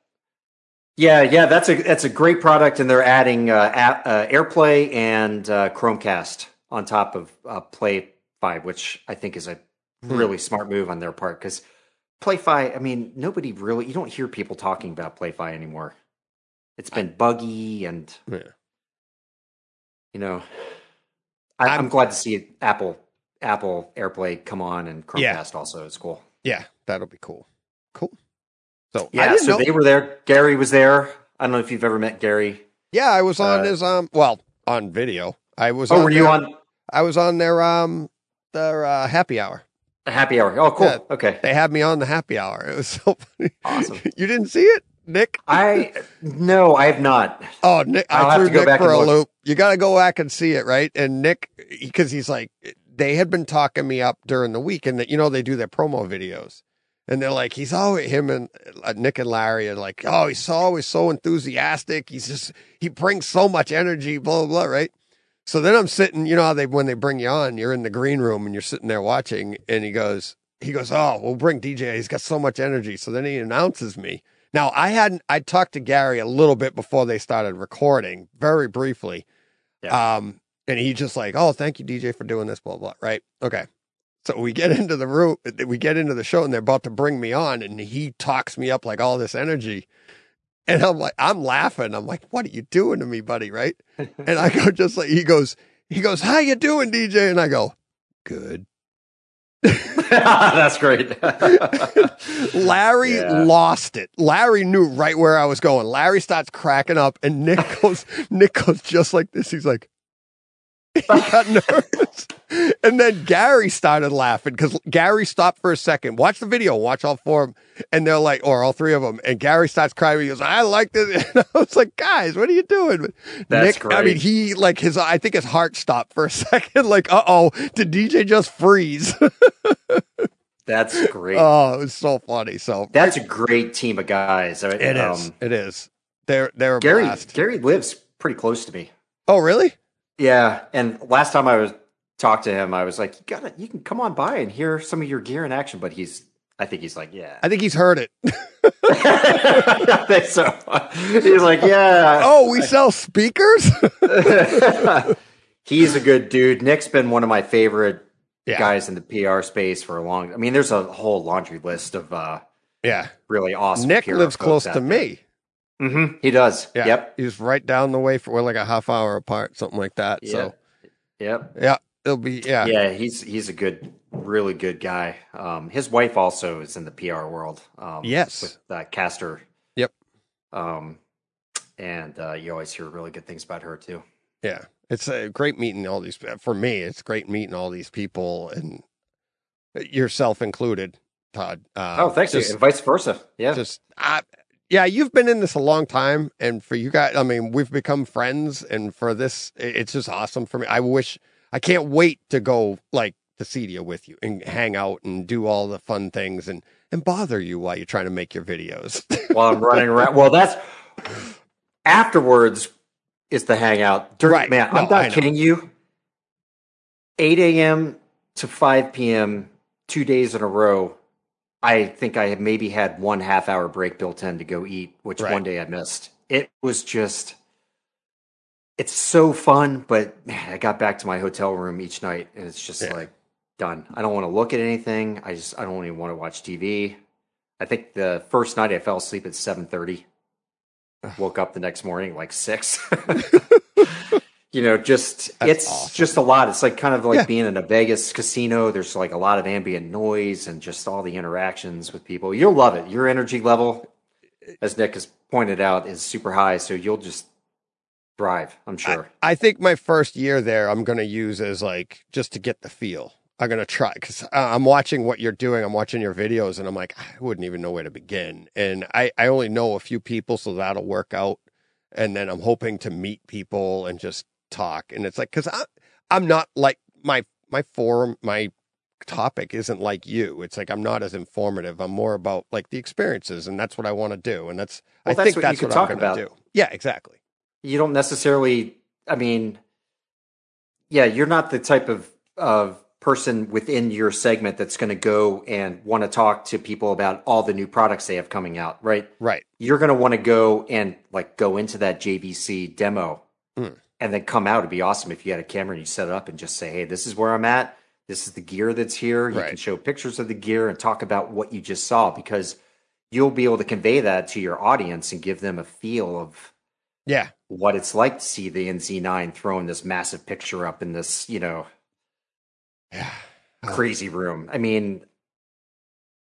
Yeah, yeah. That's a that's a great product, and they're adding uh, app, uh, AirPlay and uh, Chromecast on top of uh, Play Five, which I think is a really smart move on their part because PlayFi. I mean, nobody really. You don't hear people talking about PlayFi anymore. It's been buggy and
Yeah.
you know. I, I'm,
I'm-
glad to see Apple Apple AirPlay come on and Chromecast
Yeah.
also. It's cool.
Yeah, that'll be cool. Cool. So
Yeah, so
know.
they were there. Gary was there. I don't know if you've ever met Gary.
yeah, I was on
uh,
his um. Well, on video. I was.
Oh,
on
were you on
I was on their um their uh, happy hour.
A happy hour? Oh, cool.
Yeah.
Okay,
They had me on the happy hour. It was so funny.
Awesome. [LAUGHS]
you didn't see it, Nick?
I no, I have not.
Oh, Nick!
I'll
I
have
threw
to go
Nick
back
for a
look.
loop. You got to go back and see it, right? And Nick, because he's like, they had been talking me up during the week, and that you know they do their promo videos, and they're like, he's always him and uh, Nick and Larry are like, oh, he's always so enthusiastic. He's just he brings so much energy, blah blah blah, right? So then I'm sitting, you know how they when they bring you on, you're in the green room and you're sitting there watching, and he goes, he goes, oh, we'll bring DJ. He's got so much energy. So then he announces me. Now I hadn't, I talked to Gary a little bit before they started recording, very briefly.
Yeah.
Um, and he just like, oh, thank you, DJ, for doing this, blah blah. Right? Okay. So we get [LAUGHS] into the room, we get into the show, and they're about to bring me on, and he talks me up like all this energy. And I'm like, I'm laughing. I'm like, what are you doing to me, buddy? Right? And I go [LAUGHS] just like he goes, he goes, How you doing, DJ? And I go, Good. [LAUGHS]
That's great. [LAUGHS]
Larry
Yeah.
lost it. Larry knew right where I was going. Larry starts cracking up and Nick goes, Nick goes just like this. He's like, [LAUGHS] got nervous. And then Gary started laughing because Gary stopped for a second. Watch the video, watch all four of them. And they're like, or all three of them. And Gary starts crying. He goes, I like this. [LAUGHS] And I was like, guys, what are you doing? But
That's
Nick, I mean, he like his, I think his heart stopped for a [LAUGHS] second. Like, uh oh, did DJ just freeze?
That's great.
oh, it was so funny. So
That's a great team of guys. I mean,
it is.
um,
It is. They're they're a
Gary
blast.
Gary lives pretty close to me.
Oh, really?
Yeah, and last time I was talked to him, I was like, "You got to You can come on by and hear some of your gear in action." But he's, I think he's like, "Yeah."
I think he's heard it. [LAUGHS] [LAUGHS]
I think so. He's like, "Yeah."
oh, we sell speakers. [LAUGHS]
he's a good dude. Nick's been one of my favorite
yeah,
guys in the PR space for a long. I mean, there's a whole laundry list of uh,
yeah.
really awesome.
Nick lives close to
there.
me.
Mhm, he does.
Yeah.
Yep.
He's right down the way for we're like a half hour apart, something like that. So
Yep.
yeah, it'll be yeah.
Yeah, he's he's a good, really good guy. Um, his wife also is in the PR world. Um,
Yes.
with uh, Caster.
Yep.
Um, and uh, you always hear really good things about her too.
Yeah. It's a great meeting all these for me, it's great meeting all these people and yourself included, Todd. Uh,
oh, thanks,
just,
and vice versa. Yeah,
just I, yeah, you've been in this a long time, and for you guys, I mean, we've become friends, and for this, it's just awesome for me. I wish I can't wait to go like to CEDIA with you and hang out and do all the fun things and and bother you while you're trying to make your videos. [LAUGHS]
while I'm running around. Well, that's afterwards is the hangout. During,
Right.
Man,
No,
I'm not kidding you. 8 a.m. to 5 p.m. two days in a row. I think I had maybe had one half hour break built in to go eat, which
Right.
one day I missed. It was just, it's so fun, but man, I got back to my hotel room each night and it's just
Yeah.
like done. I don't want to look at anything. I just, I don't even want to watch TV. I think the first night I fell asleep at 7:30 woke up the next morning like six. [LAUGHS] [LAUGHS] you know, just
That's
it's
awesome.
just a lot. It's like kind of like
Yeah.
being in a Vegas casino. There's like a lot of ambient noise and just all the interactions with people. You'll love it. Your energy level, as Nick has pointed out, is super high. So you'll just thrive. I'm sure.
I think my first year there, I'm going to use as like just to get the feel. I'm going to try because I'm watching what you're doing. I'm watching your videos and I'm like, I wouldn't even know where to begin. And I, I only know a few people, so that'll work out. And then I'm hoping to meet people and just talk. And it's like, cause I, I'm not like my, my forum, my topic isn't like you. It's like, I'm not as informative. I'm more about like the experiences and that's what I want to do. And that's,
Well,
I
that's
think
what
that's what
talk
I'm going
about.
to do. Yeah, exactly.
you don't necessarily i mean yeah you're not the type of of person within your segment that's going to go and want to talk to people about all the new products they have coming out right
Right.
you're going to want to go and like go into that jvc demo
Mm.
And then come out it'd be awesome if you had a camera and you set it up and just say hey this is where i'm at this is the gear that's here. You
Right.
can show pictures of the gear and talk about what you just saw because you'll be able to convey that to your audience and give them a feel of
Yeah.
what it's like to see the NZ9 throwing this massive picture up in this, you know,
Yeah.
crazy room. I mean,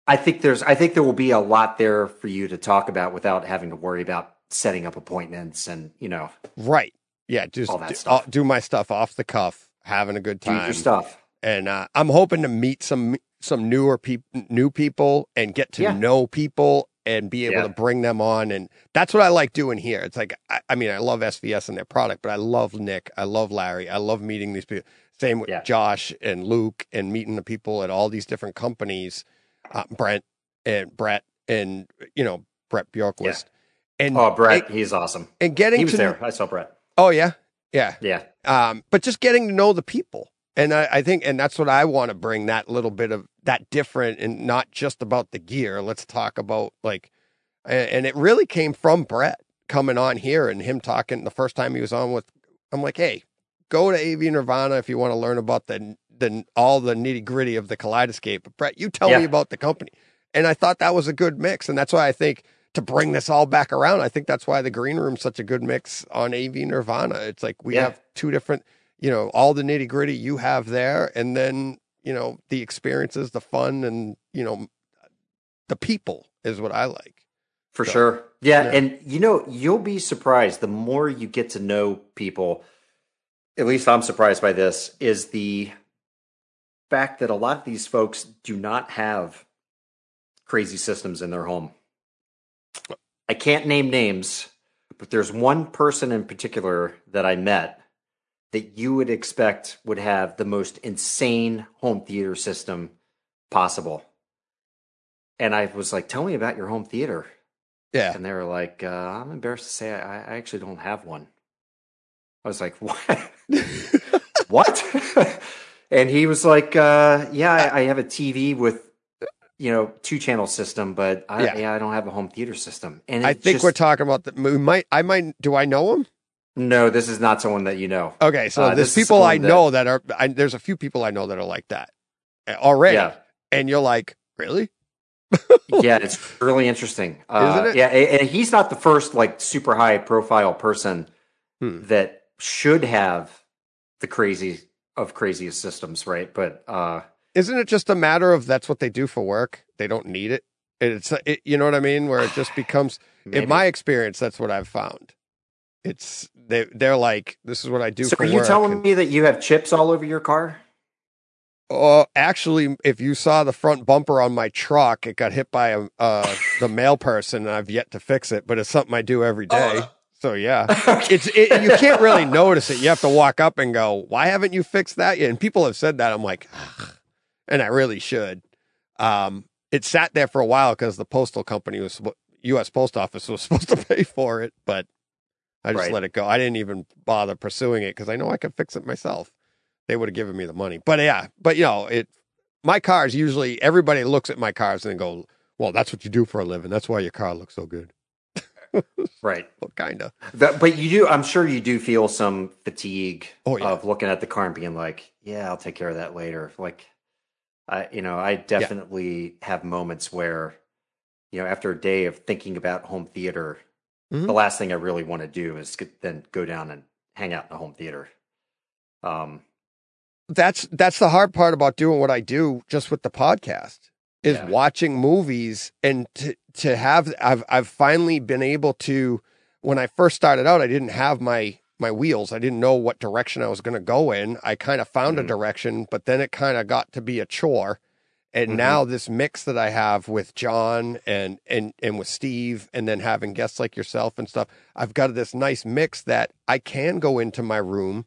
I think there's I think there will be a lot there for you to talk about without having to worry about setting up appointments and, you know,
Right. Yeah. Just
All that
do,
stuff.
Do my stuff off the cuff, having a good
do
time.
your stuff.
and uh, I'm hoping to meet some some newer people, new people, and get to
Yeah.
know people and be able
Yeah.
to bring them on. And that's what I like doing here. It's like I, I mean, I love SVS and their product, but I love Nick, I love Larry, I love meeting these people. Same with
Yeah.
Josh and Luke, and meeting the people at all these different companies, uh, Brent and Brett, and you know Brett Bjorkquist. And
Oh, Brett,
and,
he's awesome.
and getting
He was
to
there. I saw Brett.
Oh yeah, yeah,
Yeah.
um, but just getting to know the people. And I, I think, and that's what I want to bring that little bit of that different and not just about the gear. Let's talk about like, and, and it really came from Brett coming on here and him talking the first time he was on with, I'm like, hey, go to AV Nirvana if you want to learn about the, the all the nitty gritty of the kaleidoscape. But Brett, you tell
Yeah.
me about the company. And I thought that was a good mix. And that's why I think to bring this all back around, I think that's why the green room's such a good mix on AV Nirvana. It's like we
Yeah.
have two different, you know, all the nitty gritty you have there, and then you know the experiences, the fun, and you know the people is what I like.
For
So,
sure. Yeah,
yeah.
And you know, you'll be surprised the more you get to know people, at least I'm surprised by this, is the fact that a lot of these folks do not have crazy systems in their home. I can't name names, but there's one person in particular that I met that you would expect would have the most insane home theater system possible. And I was like, tell me about your home theater.
Yeah,
And they were like, uh, I'm embarrassed to say I, I actually don't have one. I was like, what? [LAUGHS] what? [LAUGHS] and he was like, uh, yeah, I, I have a TV with, you know, two channel system, but I,
Yeah.
yeah. I don't have a home theater system. And
I think
just-
we're talking about the. We might. I might. Do I know him?
no, this is not someone that you know.
Okay, so
Uh,
there's
this
people I
that-
know that are. I, there's a few people I know that are like that uh, already,
Yeah.
and you're like, really? [LAUGHS]
yeah, it's really interesting. Uh,
Isn't it?
Yeah, and he's not the first like super high profile person
Hmm.
that should have the crazy of craziest systems, right? But uh,
Isn't it just a matter of that's what they do for work? They don't need it. It's it, you know what I mean, where it just [SIGHS] becomes. In my experience, that's what I've found. It's they they're like, this is what I do
so are you telling
and-
me that you have chips all over your car?
Oh, actually, if you saw the front bumper on my truck, it got hit by a uh, the mail person, and I've yet to fix it. But it's something I do every day. So yeah, [LAUGHS] it's it, you can't really notice it. You have to walk up and go, "Why haven't you fixed that yet?" And people have said that. I'm like, "Ugh," and I really should. Um, it sat there for a while because the postal company was U.S. Post Office was [LAUGHS] supposed to pay for it, but I just
Right.
let it go. I didn't even bother pursuing it because I know I could fix it myself. They would have given me the money, but yeah, but you know, it. My cars usually everybody looks at my cars and go, "Well, that's what you do for a living. That's why your car looks so good." [LAUGHS]
Right.
Well, kind of.
But you do. I'm sure you do feel some fatigue
Oh, yeah.
of looking at the car and being like, "Yeah, I'll take care of that later." Like, I, you know, I definitely have moments where, you know, after a day of thinking about home theater,
Mhm.
the last thing I really want to do is get, then go down and hang out in the home theater. Um,
that's that's the hard part about doing what I do just with the podcast is
Yeah.
watching movies and to to have I've I've finally been able to when I first started out I didn't have my my wheels. I didn't know what direction I was going to go in. I kind of found a
Mhm.
direction but then it kind of got to be a chore. And
Mhm.
now this mix that I have with John and and and with Steve and then having guests like yourself and stuff I've got this nice mix that I can go into my room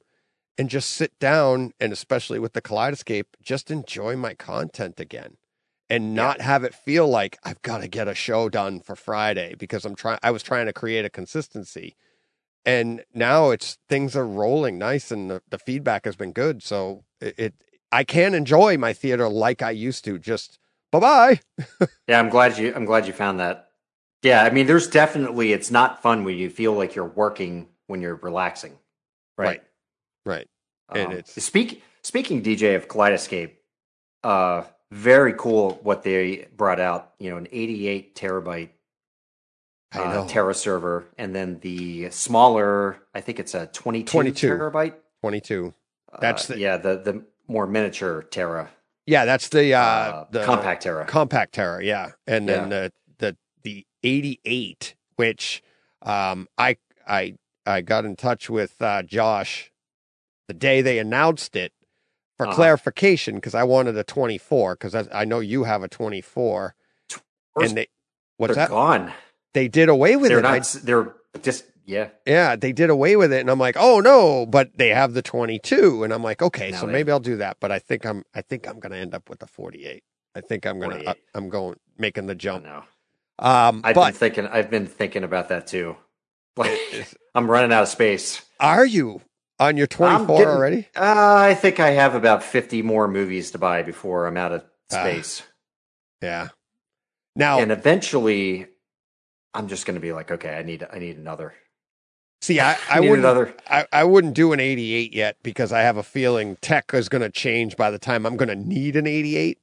and just sit down and especially with the kaleidoscape just enjoy my content again and not have it feel like I've got to get a show done for Friday because I'm trying I was trying to create a consistency and now it's things are rolling nice and the, the feedback has been good so it, it I can enjoy my theater like I used to just bye-bye [LAUGHS]
yeah, I'm glad you. I'm glad you found that. Yeah, I mean, there's definitely. It's not fun when you feel like you're working when you're relaxing, right?
right right And
Um,
it's-
speak speaking DJ of Kaleidoscape. uh, very cool what they brought out. You know, an 88 terabyte uh. Terra server, and then the smaller, I think it's a 22,
22.
terabyte.
22. That's
Uh,
the-
yeah, the the more miniature Terra,
Yeah, that's the uh,
uh,
the
compact Terra.
compact Terra, yeah. And then
Yeah.
the the the 88 which um I I I got in touch with uh Josh the day they announced it for
Uh-huh.
clarification because I wanted a 24 because I, I know you have a 24
Where's-
and they what's
they're
that?
gone.
They did away with
They're
it.
not.
I-
They're just yeah.
yeah, they did away with it, and I'm like, oh no, but they have the 22, and I'm like, okay,
Now
so maybe I'll do that. But I think I'm, I think I'm gonna end up with the 48. I think I'm gonna, I'm going making the jump.
know.
Um,
I've been thinking. I've been thinking about that too. [LAUGHS] Like [LAUGHS] I'm running out of space.
are you on your 24
getting-
already?
Uh, I think I have about 50 more movies to buy before I'm out of
Ah.
space.
Yeah. Now,
and eventually, I'm just going to be like, okay, I need, I need another.
see, I, [LAUGHS] I wouldn't,
another.
I, I wouldn't do an 88 yet because I have a feeling tech is going to change by the time I'm going to need an 88.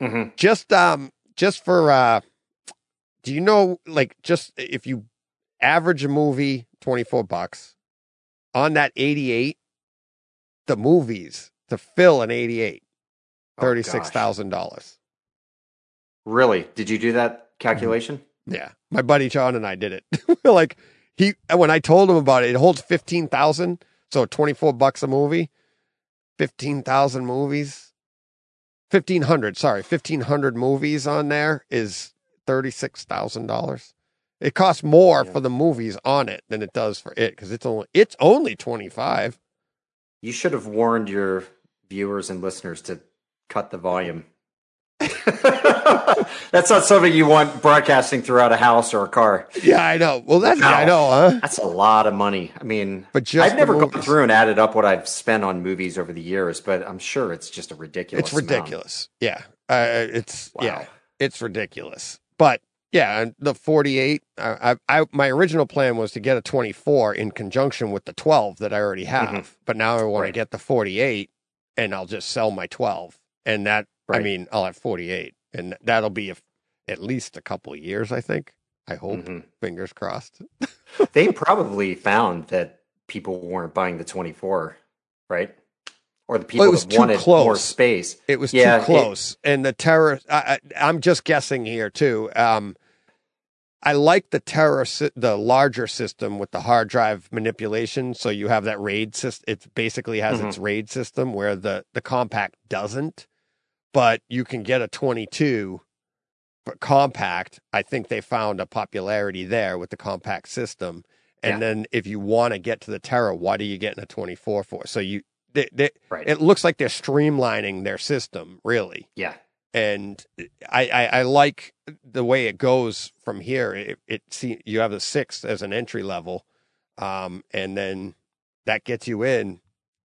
hmm
just um just for uh do you know like just if you average a movie 24 bucks on that 88 the movies to fill an 88
Oh,
$36,000
Really? Did you do that calculation?
yeah my buddy John and I did it. [LAUGHS] Like he when I told him about it it holds 15,000 so 24 bucks a movie. 15,000 movies. 1500 sorry 1500 movies on there is $36,000 it costs more
Yeah.
for the movies on it than it does for it cuz it's only it's only 25
You should have warned your viewers and listeners to cut the volume. [LAUGHS] That's not something you want broadcasting throughout a house or a car.
yeah I know well that's I know huh
That's a lot of money. I mean,
But just
I've never gone through and added up what I've spent on movies over the years, but I'm sure it's just a ridiculous.
it's
amount.
ridiculous yeah uh, it's
Wow.
yeah it's ridiculous. But yeah, the 48, I, I, I, my original plan was to get a 24 in conjunction with the 12 that I already have.
Mhm.
But now I want to get the 48 and I'll just sell my 12. And that, I mean, I'll have 48 and that'll be a, at least a couple of years, I think. I hope.
Mhm.
Fingers crossed.
They [LAUGHS] probably found that people weren't buying the 24, right? Or the people
Well, it was
that
too
wanted more space.
It was
Yeah,
too
it-
close, and the Terra. I, I, I'm just guessing here too. Um, I like the Terra, the larger system with the hard drive manipulation. So you have that RAID system. It basically has
Mhm.
its RAID system where the the compact doesn't. But you can get a 22 for compact. I think they found a popularity there with the compact system. And
Yeah.
then if you want to get to the Terra, what are you getting a 24 for? So you, they, they,
Right.
it looks like they're streamlining their system, really.
yeah.
And I, I, I like the way it goes from here. It, it see you have the six as an entry level, um, and then that gets you in,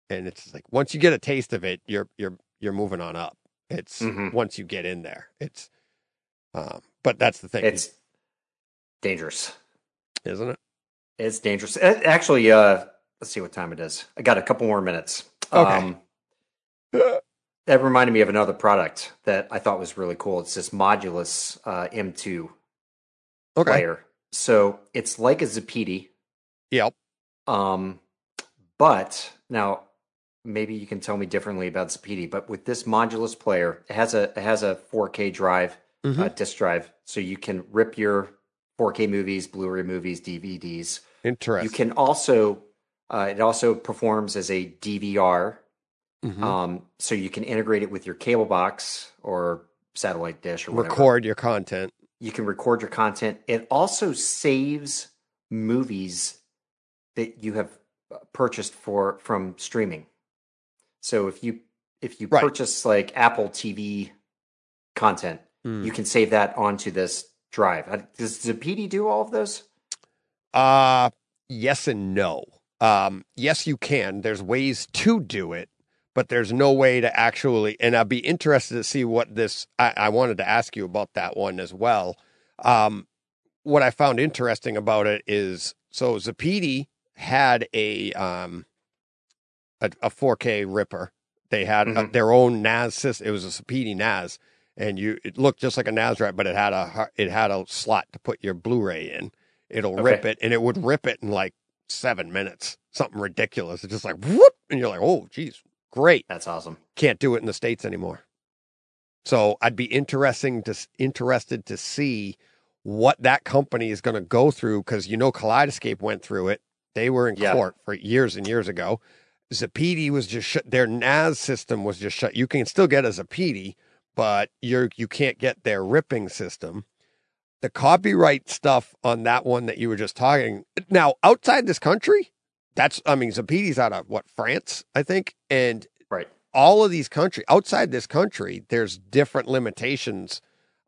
and it's like once you get a taste of it, you're you're you're moving on up. It's
Mhm.
once you get in there, it's. Um, but that's the thing,
It's dangerous.
isn't it?
It's dangerous. Actually, uh, let's see what time it is. I got a couple more minutes.
Okay.
Um, that reminded me of another product that I thought was really cool. It's this Modulus uh, M2
Okay.
player. So it's like a Zapiti,
Yep.
um, but now maybe you can tell me differently about Zapiti. But with this Modulus player, it has a it has a 4K drive,
Mhm.
uh, disc drive, so you can rip your 4K movies, Blu-ray movies, DVDs.
Interesting.
You can also uh, it also performs as a DVR,
Mhm.
um, so you can integrate it with your cable box or satellite dish or whatever.
record your content.
You can record your content. It also saves movies that you have uh, purchased for from streaming. So if you if you
Right.
purchase like Apple TV content,
Mm.
you can save that onto this drive. Does Zapiti do all of those?
Uh yes and no. Um yes you can. There's ways to do it, but there's no way to actually and I'd be interested to see what this I, I wanted to ask you about that one as well. Um what I found interesting about it is so Zapiti had a um a, a 4K ripper They had uh,
Mhm.
their own NAS system. It was a Zapiti NAS, and you it looked just like a NAS drive, but it had a it had a slot to put your Blu-ray in. It'll rip it, and it would rip it in like seven minutes. Something ridiculous. It's just like whoop, and you're like, oh, geez, great.
That's awesome.
Can't do it in the states anymore. So I'd be interesting to interested to see what that company is going to go through because you know Kaleidoscape went through it. They were in
Yeah.
court for years and years ago. Zapiti was just shut. Their NAS system was just shut. You can still get a Zapiti, but you're you can't get their ripping system. The copyright stuff on that one that you were just talking now outside this country, that's I mean Zapiti's out of what France I think, and
Right.
all of these country outside this country, there's different limitations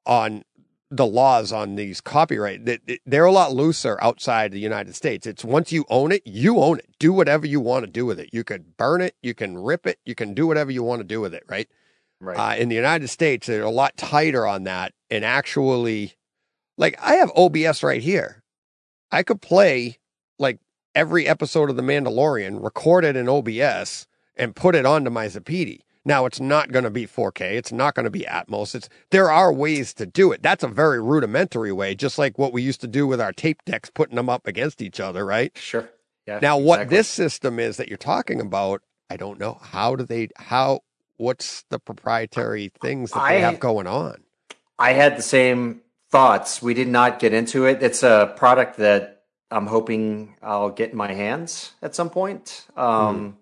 on the laws on these copyright. They're a lot looser outside the United States. It's once you own it, you own it. Do whatever you want to do with it. You could burn it, you can rip it, you can do whatever you want to do with it, right?
Right.
Uh, in the United States, they're a lot tighter on that. And actually, like I have OBS right here. I could play like every episode of The Mandalorian, record it in OBS, and put it onto my Zapiti. Now it's not going to be 4K. It's not going to be Atmos. It's there are ways to do it. That's a very rudimentary way, just like what we used to do with our tape decks, putting them up against each other, right?
sure. Yeah.
Now, what
exactly.
this system is that you're talking about, I don't know. How do they? How? What's the proprietary things that they have going on?
I had the same thoughts. We did not get into it. It's a product that I'm hoping I'll get in my hands at some point. Um,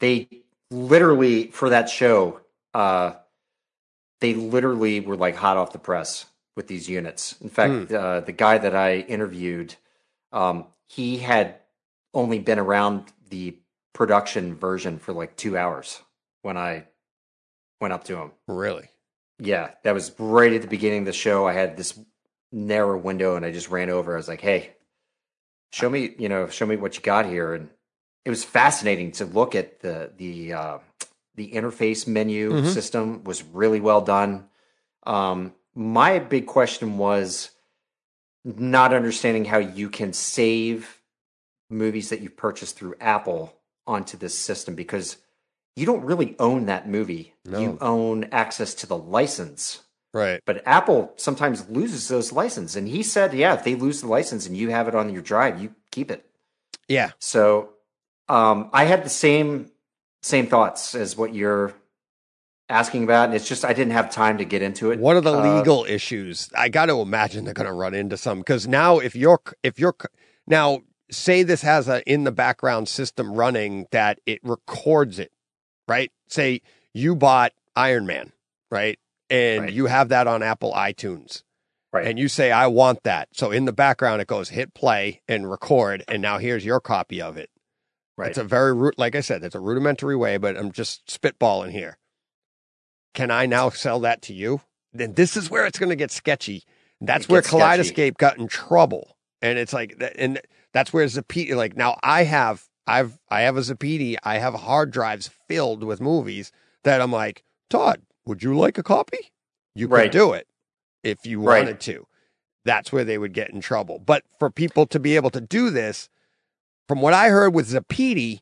They literally for that show, uh, they literally were like hot off the press with these units. In fact, uh, the guy that I interviewed, um, he had only been around the production version for like two hours when I went up to him.
Really?
Yeah, that was right at the beginning of the show. I had this narrow window and I just ran over. I was like, "Hey, show me, you know, show me what you got here." And it was fascinating to look at the the uh, the interface menu
Mhm.
system was really well done. Um, my big question was not understanding how you can save movies that you've purchased through Apple onto this system because you don't really own that movie.
No.
You own access to the license.
Right.
But Apple sometimes loses those licenses. And he said, yeah, if they lose the license and you have it on your drive, you keep it.
Yeah.
So um, I had the same same thoughts as what you're asking about. And it's just I didn't have time to get into it.
What are the
Uh,
legal issues? I got to imagine they're going to run into some because now if you're if you're now say this has a in the background system running that it records it, right? Say you bought Iron Man, right? And
Right.
you have that on Apple iTunes.
Right.
And you say I want that. So in the background it goes hit play and record and now here's your copy of it.
Right.
It's a very root, like I said, it's a rudimentary way, but I'm just spitballing here. Can I now sell that to you? Then this is where it's going to get sketchy. That's
It
where
gets sketchy.
Kaleidoscape got in trouble, and it's like, and that's where Zapiti. Like now, I have, I've, I have a Zapiti. I have hard drives filled with movies that I'm like, Todd, would you like a copy? You could
Right.
do it if you
Right.
wanted to. That's where they would get in trouble. But for people to be able to do this, from what I heard with Zapiti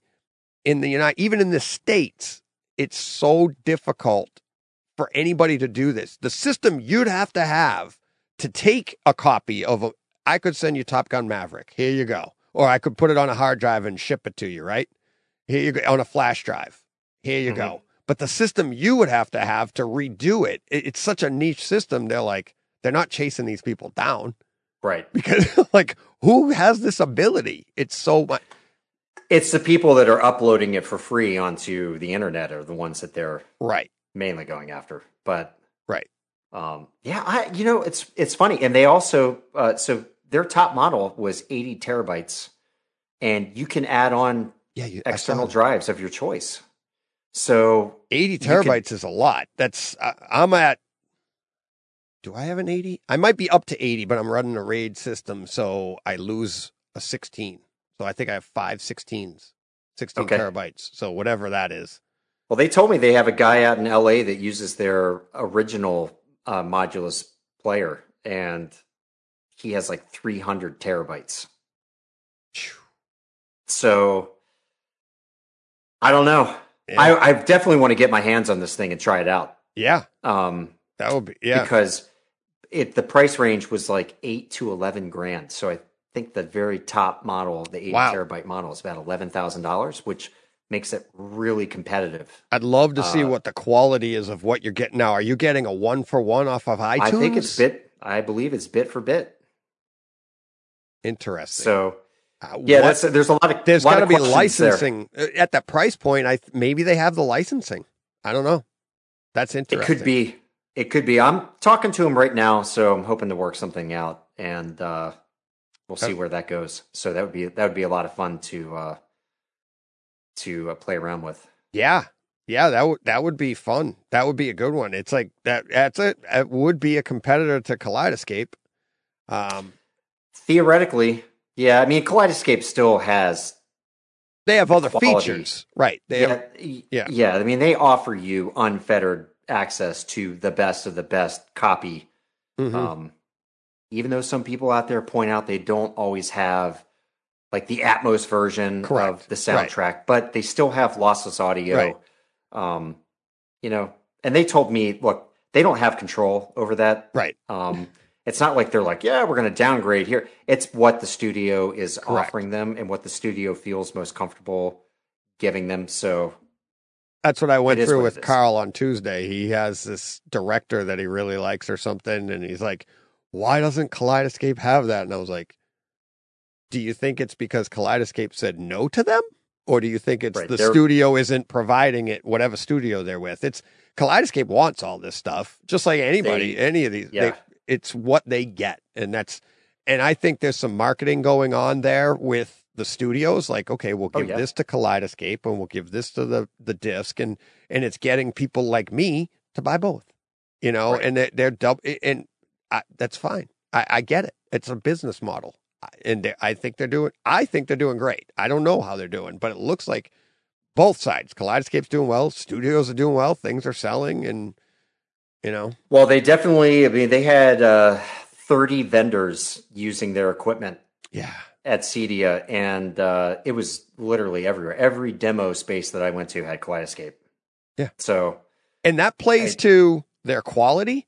in the United, even in the states, it's so difficult for anybody to do this. The system you'd have to have to take a copy of a, I could send you Top Gun Maverick. Here you go. Or I could put it on a hard drive and ship it to you, right? Here you go on a flash drive. Here you
Mhm.
go. But the system you would have to have to redo it, it, it's such a niche system. They're like, they're not chasing these people down
right. [LAUGHS]
because, like, who has this ability? It's so much.
It's the people that are uploading it for free onto the internet are the ones that they're
Right.
mainly going after. But
Right.
Um, yeah, I you know it's it's funny, and they also uh, so their top model was 80 terabytes, and you can add on
Yeah. You,
external drives of your choice. So
80
could-
terabytes is a lot. That's I, I'm at. Do I have an 80? I might be up to 80, but I'm running a RAID system, so I lose a 16. So I think I have five 16s, 16
Okay.
terabytes. So whatever that is.
well, they told me they have a guy out in L.A. that uses their original uh, modulus player, and he has like 300 terabytes. So I don't know.
Yeah.
I, I definitely want to get my hands on this thing and try it out.
yeah,
Um,
that would be yeah.
because it the price range was like eight to eleven grand. So I think the very top model, the eight
Wow.
terabyte model, is about eleven thousand dollars, which makes it really competitive.
I'd love to see
uh,
what the quality is of what you're getting now. Are you getting a one for one off of iTunes?
I think it's bit. I believe it's bit for bit.
interesting.
So
Uh,
yeah,
what-
that's there's a lot of
there's got to
of
be
questions there.
licensing Uh, at that price point. I maybe they have the licensing. I don't know. That's interesting.
It could be. It could be. I'm talking to him right now, so I'm hoping to work something out, and uh, we'll see
Oh.
where that goes. So that would be that would be a lot of fun to uh, to uh, play around with.
Yeah, yeah. That would that would be fun. That would be a good one. It's like that. That's it. It would be a competitor to Kaleidoscape. Um,
Theoretically, yeah. I mean, Kaleidoscape still has
they have other
Quality.
features, right? They
yeah,
have, yeah.
yeah. I mean, they offer you unfettered access to the best of the best copy.
Mhm.
Um, even though some people out there point out they don't always have like the Atmos version
Correct.
of the
Right.
soundtrack, but they still have lossless audio.
Right.
Um, you know, and they told me, look, they don't have control over that.
right.
Um, it's not like they're like, yeah, we're going to downgrade here. It's what the studio is
Correct.
offering them and what the studio feels most comfortable giving them. So
That's what I went
It
through with. Carl on Tuesday. He has this director that he really likes or something, and he's like, "Why doesn't Kaleidoscape have that?" And I was like, "Do you think it's because Kaleidoscape said no to them, or do you think it's
Right,
the studio isn't providing it? Whatever studio they're with, it's Kaleidoscape wants all this stuff, just like anybody,
They-
any of these.
yeah.
They, it's what they get, and that's, and I think there's some marketing going on there with the studios. Like, okay, we'll
Oh,
give
yeah.
this to Kaleidoscape, and we'll give this to the the disc, and and it's getting people like me to buy both. You know,
Right.
and they're, they're double, and I, that's fine. I, I get it. It's a business model, and they, I think they're doing. I think they're doing great. I don't know how they're doing, but it looks like both sides. Kaleidoscape's doing well. Studios are doing well. Things are selling, and you know,
Well, they definitely. I mean, they had uh, thirty vendors using their equipment
yeah,
at CEDIA, and uh, it was literally everywhere. Every demo space that I went to had Kaleidoscape.
Yeah.
So
and that plays
I-
to their quality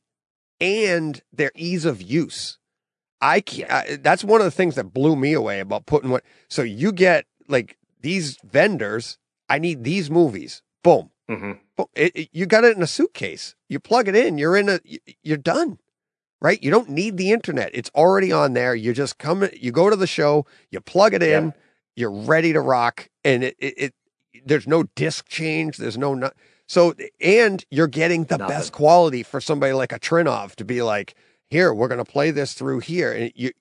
and their ease of use. I, I that's one of the things that blew me away about putting what. So you get like these vendors. I need these movies. Boom.
mhm.
Boom. It, it- you got it in a suitcase. You plug it in. You're in a. You're done. Right. You don't need the internet. It's already on there. You just come. You go to the show. You plug it in.
Yeah.
You're ready to rock. And it. it, it there's no disc change. There's no. no so and you're getting the
Nothing.
best quality for somebody like a Trinnov to be like, here we're going to play this through here, and you.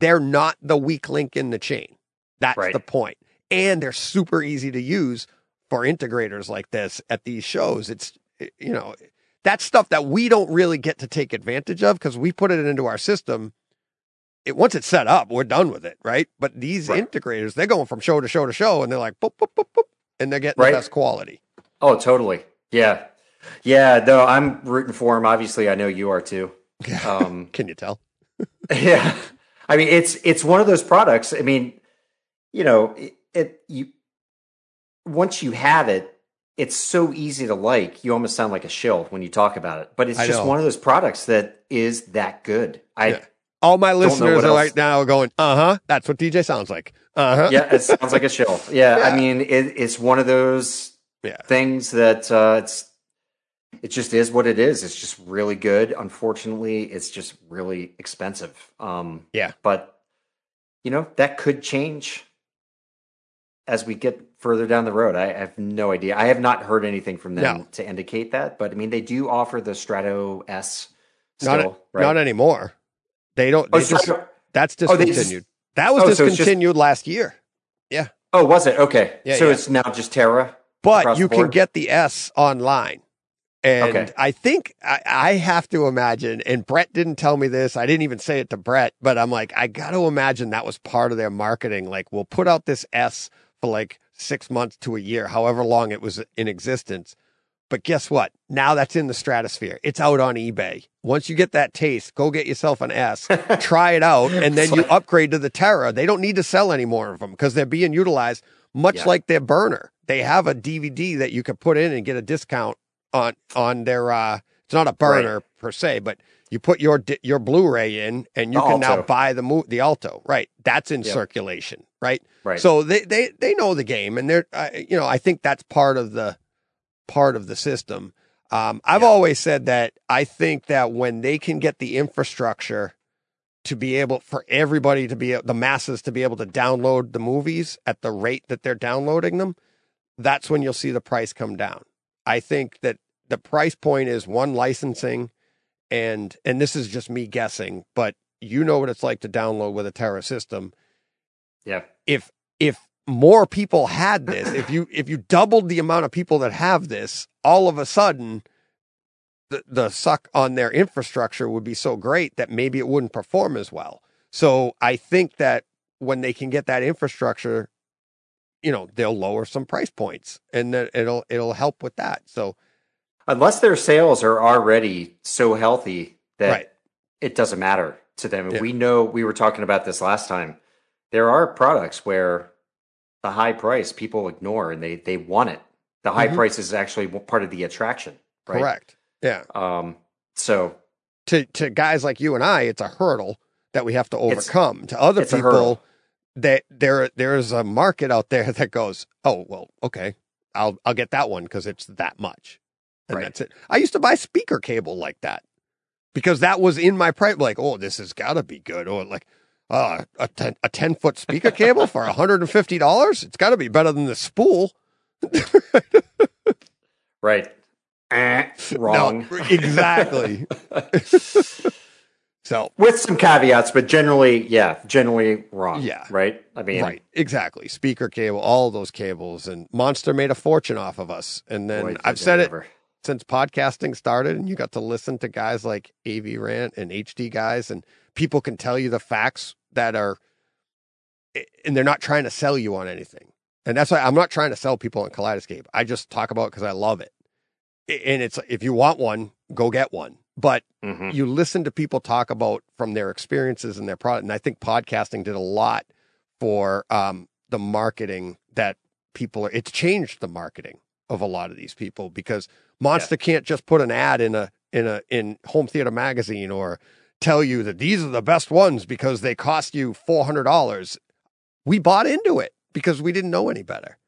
They're not the weak link in the chain. That's
Right.
the point. And they're super easy to use for integrators like this at these shows. It's you know that's stuff that we don't really get to take advantage of because we put it into our system. It once it's set up, we're done with it, right? But these
Right.
integrators, they're going from show to show to show, and they're like boop boop boop boop, and they're getting
Right.
the best quality.
Oh, totally. Yeah. Yeah. No, I'm rooting for them. Obviously, I know you are too. Um, [LAUGHS]
Can you tell? [LAUGHS]
yeah. I mean, it's it's one of those products. I mean, you know, it, it you once you have it, it's so easy to like. You almost sound like a shill when you talk about it. But it's
I
just
know.
one of those products that is that good. I
Yeah. All my listeners are
else.
right now going, uh huh. That's what DJ sounds like. Uh huh.
yeah, it sounds like a shill. [LAUGHS] Yeah,
Yeah.
I mean, it, it's one of those
Yeah.
things that uh, it's it just is what it is. It's just really good. Unfortunately, it's just really expensive. Um,
Yeah.
but you know that could change as we get further down the road. I, have no idea. I have not heard anything from them
No.
to indicate that. But I mean, they do offer the Strato S
Not
still,
a-
right?
not anymore. They don't.
oh,
just,
Strato-
that's
Oh,
discontinued.
just-
that was
Oh, so just-
discontinued last year. Yeah.
Oh, was it okay?
Yeah,
so
yeah.
it's now just Terra.
But you can get the S online. And
Okay.
I think I, I have to imagine, and Brett didn't tell me this. I didn't even say it to Brett, but I'm like, I got to imagine that was part of their marketing. Like, we'll put out this S for like six months to a year, however long it was in existence. But guess what? Now that's in the stratosphere. It's out on eBay. Once you get that taste, go get yourself an S, [LAUGHS] try it out, and then you upgrade to the Terra. They don't need to sell any more of them because they're being utilized. much
Yeah.
like their burner. They have a DVD that you could put in and get a discount on on their. uh It's not a burner per se, but you put your your Blu-ray in, and you
The
can now buy the mo- the Alto. Right, that's in
Yep.
circulation. Right.
Right.
So they they they know the game, and they're uh, you know I think that's part of the part of the system. Um, I've
Yeah.
always said that I think that when they can get the infrastructure to be able for everybody to be the masses to be able to download the movies at the rate that they're downloading them, that's when you'll see the price come down. I think that the price point is one licensing and and this is just me guessing, but you know what it's like to download with a Terra system
yeah.
if if more people had this, if you if you doubled the amount of people that have this, all of a sudden the the suck on their infrastructure would be so great that maybe it wouldn't perform as well. So I think that when they can get that infrastructure, you know, they'll lower some price points and then it'll it'll help with that. So
Unless their sales are already so healthy that
Right.
it doesn't matter to them. And
Yeah.
we know we were talking about this last time. There are products where the high price people ignore and they they want it. The high
Mhm.
price is actually part of the attraction, right?
correct. Yeah.
Um, so
To to guys like you and I, it's a hurdle that we have to overcome. to other people, that there there is a market out there [LAUGHS] that goes, oh well, okay, I'll I'll get that one because it's that much, and
Right.
that's it. I used to buy speaker cable like that because that was in my price. Like, oh, this has got to be good, or like. Uh, a ten a ten foot speaker cable for hundred and fifty dollars. It's got to be better than the spool.
right. Eh, [LAUGHS] wrong.
No, exactly. [LAUGHS] So
With some caveats, but generally, yeah, generally wrong.
Yeah.
Right. I mean,
right, exactly. Speaker cable, all those cables, and Monster made a fortune off of us. And then
boy,
I've said it
ever.
Since podcasting started, and you got to listen to guys like AV Rant and HD guys, and people can tell you the facts that are, and they're not trying to sell you on anything. And that's why I'm not trying to sell people on Kaleidoscape. I just talk about it because I love it. And it's if you want one, go get one. But
Mhm.
you listen to people talk about from their experiences and their product. And I think podcasting did a lot for um, the marketing that people are, it's changed the marketing of a lot of these people because Monster can't just put an ad in a, in a, in home theater magazine or tell you that these are the best ones because they cost you $400. We bought into it because we didn't know any better.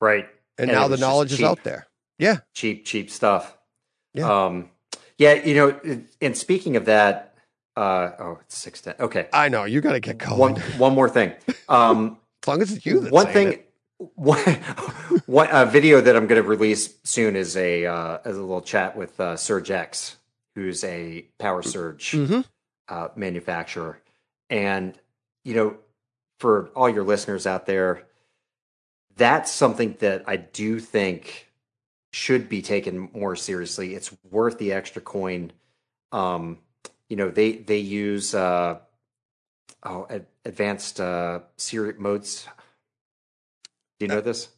Right.
And,
And
now the knowledge is out there. Yeah.
cheap, cheap stuff.
Yeah.
Um, yeah, you know, and speaking of that, uh, oh, it's six ten. Okay,
I know you got to get going.
one [LAUGHS] one more thing. Um,
as long as it's you that's
one thing,
it.
One, one a video that I'm going to release soon is a uh, is a little chat with uh, SurgeX, who's a power surge
Mhm.
uh, manufacturer, and you know, for all your listeners out there, that's something that I do think should be taken more seriously. It's worth the extra coin. Um, you know, they they use uh, oh ad- advanced uh, series modes. Do you know this?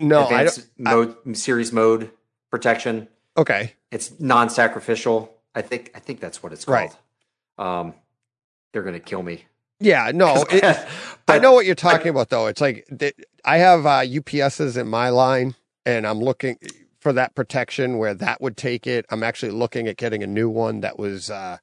No, I don't.
advanced mode series mode protection.
Okay.
It's non-sacrificial. I think I think that's what it's
Right.
called. Um, they're gonna kill me.
Yeah. No. [LAUGHS] It, I know what you're talking about, though. It's like th- I have uh, UPSs in my line, and I'm looking for that protection where that would take it. I'm actually looking at getting a new one that was uh,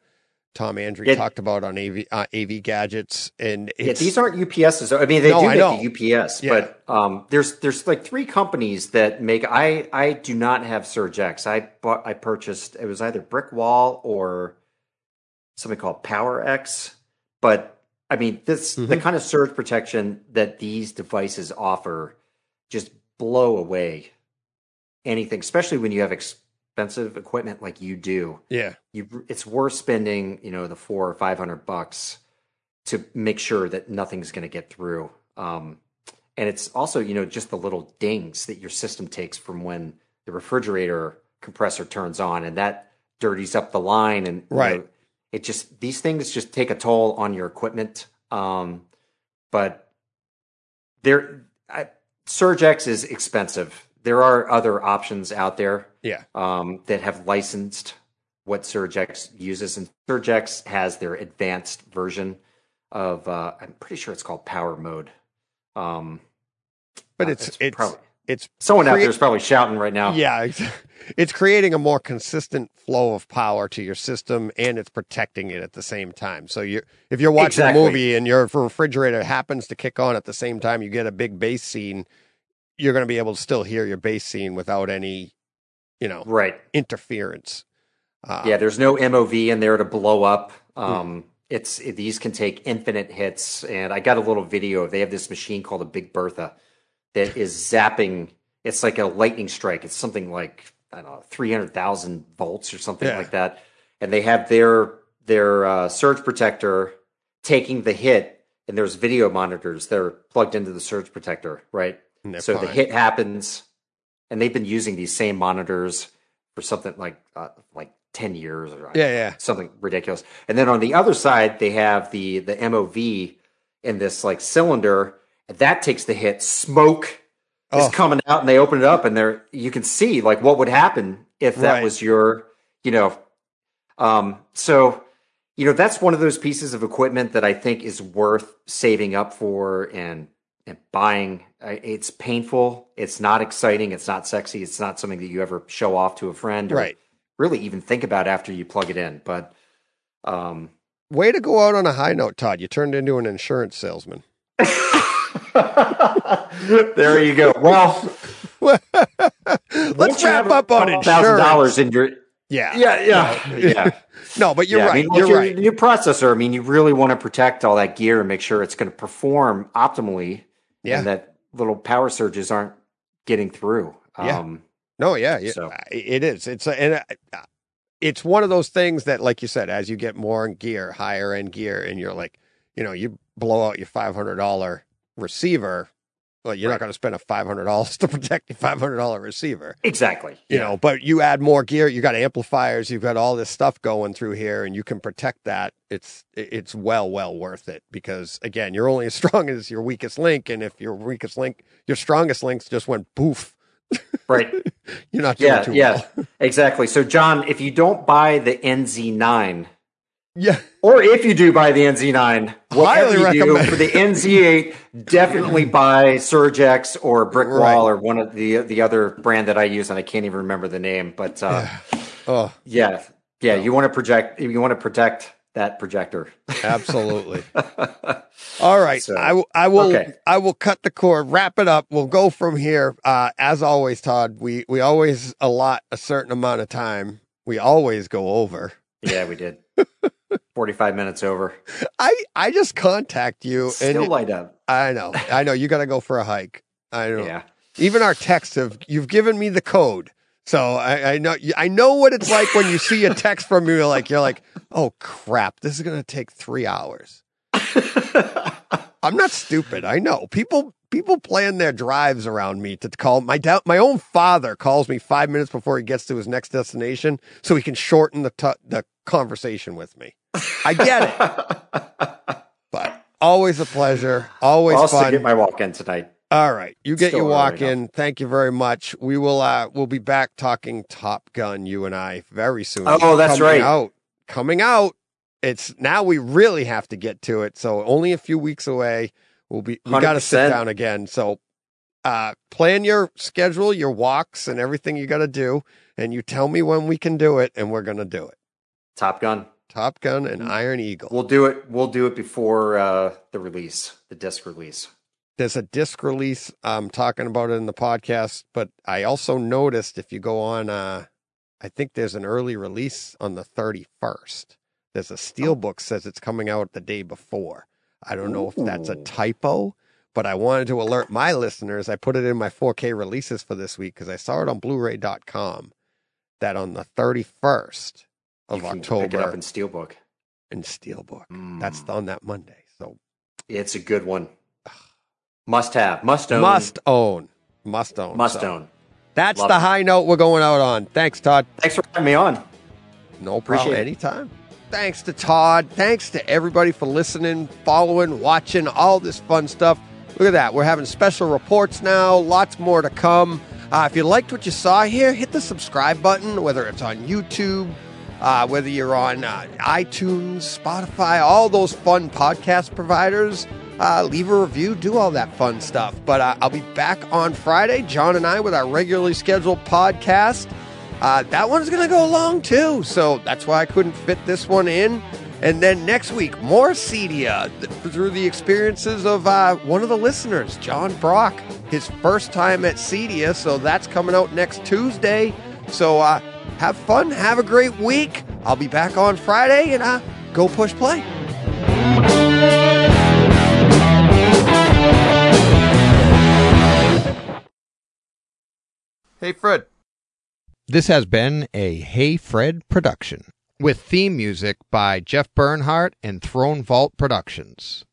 Tom Andry
Yeah.
talked about on AV uh, AV gadgets, and
Yeah, these aren't UPSs. I mean, they
No,
do
I
make the UPS,
Yeah.
but um, there's there's like three companies that make. I I do not have SurgeX. I bought I purchased it was either Brickwall or something called Power X. But I mean, this the
Mhm.
kind of surge protection that these devices offer just blow away anything, especially when you have expensive equipment like you do
yeah,
you it's worth spending you know the four or five hundred bucks to make sure that nothing's going to get through. Um, and it's also you know just the little dings that your system takes from when the refrigerator compressor turns on and that dirties up the line and you
Right.
know, it just these things just take a toll on your equipment. Um, but there I, SurgeX is expensive. There are other options out there
yeah,
um, that have licensed what SurgeX uses, and SurgeX has their advanced version of. Uh, I'm pretty sure it's called Power Mode. Um,
but
Uh,
it's
it's
it's
probably-
it's
Someone out there is probably shouting right now.
yeah, it's, [LAUGHS] it's creating a more consistent flow of power to your system, and it's protecting it at the same time. So you, if you're watching
Exactly.
a movie and your refrigerator happens to kick on at the same time, you get a big bass scene. You're going to be able to still hear your bass scene without any, you know,
Right.
interference. Uh,
Yeah, there's no MOV in there to blow up. Um, It's it, these can take infinite hits, and I got a little video. They have this machine called a Big Bertha that is zapping. It's like a lightning strike. It's something like I don't know, three hundred thousand volts or something
Yeah.
like that. And they have their their uh, surge protector taking the hit, and there's video monitors that are plugged into the surge protector, right? so the hit happens, and they've been using these same monitors for something like uh, like ten years or
Yeah, yeah.
something ridiculous. And then on the other side, they have the the MOV in this like cylinder and that takes the hit. Smoke
Oh.
is coming out, and they open it up, and there you can see like what would happen if that
Right.
was your, you know, um. So you know that's one of those pieces of equipment that I think is worth saving up for and and buying. It's painful. It's not exciting. It's not sexy. It's not something that you ever show off to a friend or
Right.
really even think about after you plug it in. But um,
Way to go out on a high note, Todd. You turned into an insurance salesman. [LAUGHS]
there you go. Well, [LAUGHS]
Let's wrap up on
thousand
insurance.
dollars in your
Yeah.
yeah yeah yeah. [LAUGHS]
No, but you're
Yeah, I
right.
mean, like
you're
your
right.
New processor. I mean, you really want to protect all that gear and make sure it's going to perform optimally,
Yeah.
and that little power surges aren't getting through.
Yeah.
Um,
No, yeah, yeah
So-
it is. It's and it's one of those things that, like you said, as you get more in gear, higher end gear, and you're like, you know, you blow out your five hundred dollar receiver. Well, you're not going to spend a five hundred dollars [LAUGHS] to protect your five hundred dollar receiver,
exactly.
you
Yeah.
know. But you add more gear, you got amplifiers, you've got all this stuff going through here, and you can protect that. It's it's well well worth it because again, you're only as strong as your weakest link, and if your weakest link, your strongest links just went poof,
right. [LAUGHS]
you're not doing
Yeah,
too
yeah,
well. [LAUGHS]
exactly. So, John, if you don't buy the NZ9,
Yeah.
or if you do buy the NZ9,
Highly
you do
recommend.
for the NZ8, [LAUGHS] definitely buy SurgeX or Brickwall
Right.
or one of the the other brand that I use, and I can't even remember the name. But uh,
Oh,
yeah, yeah, you want to project, you want to protect that projector.
absolutely. [LAUGHS] All right.
So,
I, will- I will
okay.
I will cut the cord, wrap it up. We'll go from here. Uh, as always, Todd, we, we always allot a certain amount of time. We always go over.
yeah, we did. [LAUGHS] Forty five minutes over.
I, I just contact you and
Still
it-
light up.
I know. I know you got to go for a hike. I know.
Yeah.
Even our texts have you've given me the code. So I, I know I know what it's like when you see a [LAUGHS] text from me like you're like, "Oh crap, this is going to take 3 hours." I'm not stupid. I know. People people plan their drives around me to call my da- my own father calls me 5 minutes before he gets to his next destination so he can shorten the tu the conversation with me. I get it. [LAUGHS] But always a pleasure. Always
I'll also
fun.
get my walk in tonight.
All right, you get
Still
your walk
enough.
in. Thank you very much. We will uh we'll be back talking Top Gun you and I very soon.
Oh, that's
Coming
right.
Out. Coming out. It's now we really have to get to it. So only a few weeks away. We'll be we got to sit down again. So uh plan your schedule, your walks and everything you got to do and you tell me when we can do it and we're going to do it.
Top Gun.
Top Gun and Iron Eagle.
We'll do it. We'll do it before uh, the release, the disc release.
There's a disc release. I'm talking about it in the podcast, but I also noticed if you go on, uh, I think there's an early release on the 31st. There's a steelbook says it's coming out the day before. I don't know if that's a typo, but I wanted to alert my listeners. I put it in my 4K releases for this week because I saw it on Blu-ray.com that on the 31st of
you can
October
pick it up in Steelbook.
in steelbook. That's
Mm.
on that Monday. So
It's a good one. Must have. Must own.
must own, must own,
Must
So-
own.
That's
Love
the
it.
high note we're going out on. Thanks, Todd.
Thanks for having me on.
No
Appreciate
problem.
it.
Anytime. Thanks to Todd. Thanks to everybody for listening, following, watching, all this fun stuff. Look at that. We're having special reports now. Lots more to come. Uh, if you liked what you saw here, hit the subscribe button, whether it's on YouTube, uh, whether you're on uh, iTunes, Spotify, all those fun podcast providers. Uh, leave a review, do all that fun stuff. But uh, I'll be back on Friday, John and I, with our regularly scheduled podcast. Uh, that one's going to go long too, so that's why I couldn't fit this one in. And then next week, more CEDIA through the experiences of uh, one of the listeners, John Brock, his first time at CEDIA. So that's coming out next Tuesday. So uh, have fun, have a great week. I'll be back on Friday and uh, go push play.
Hey, Fred.
This has been a Hey Fred production with theme music by Jeff Bernhardt and Throne Vault Productions.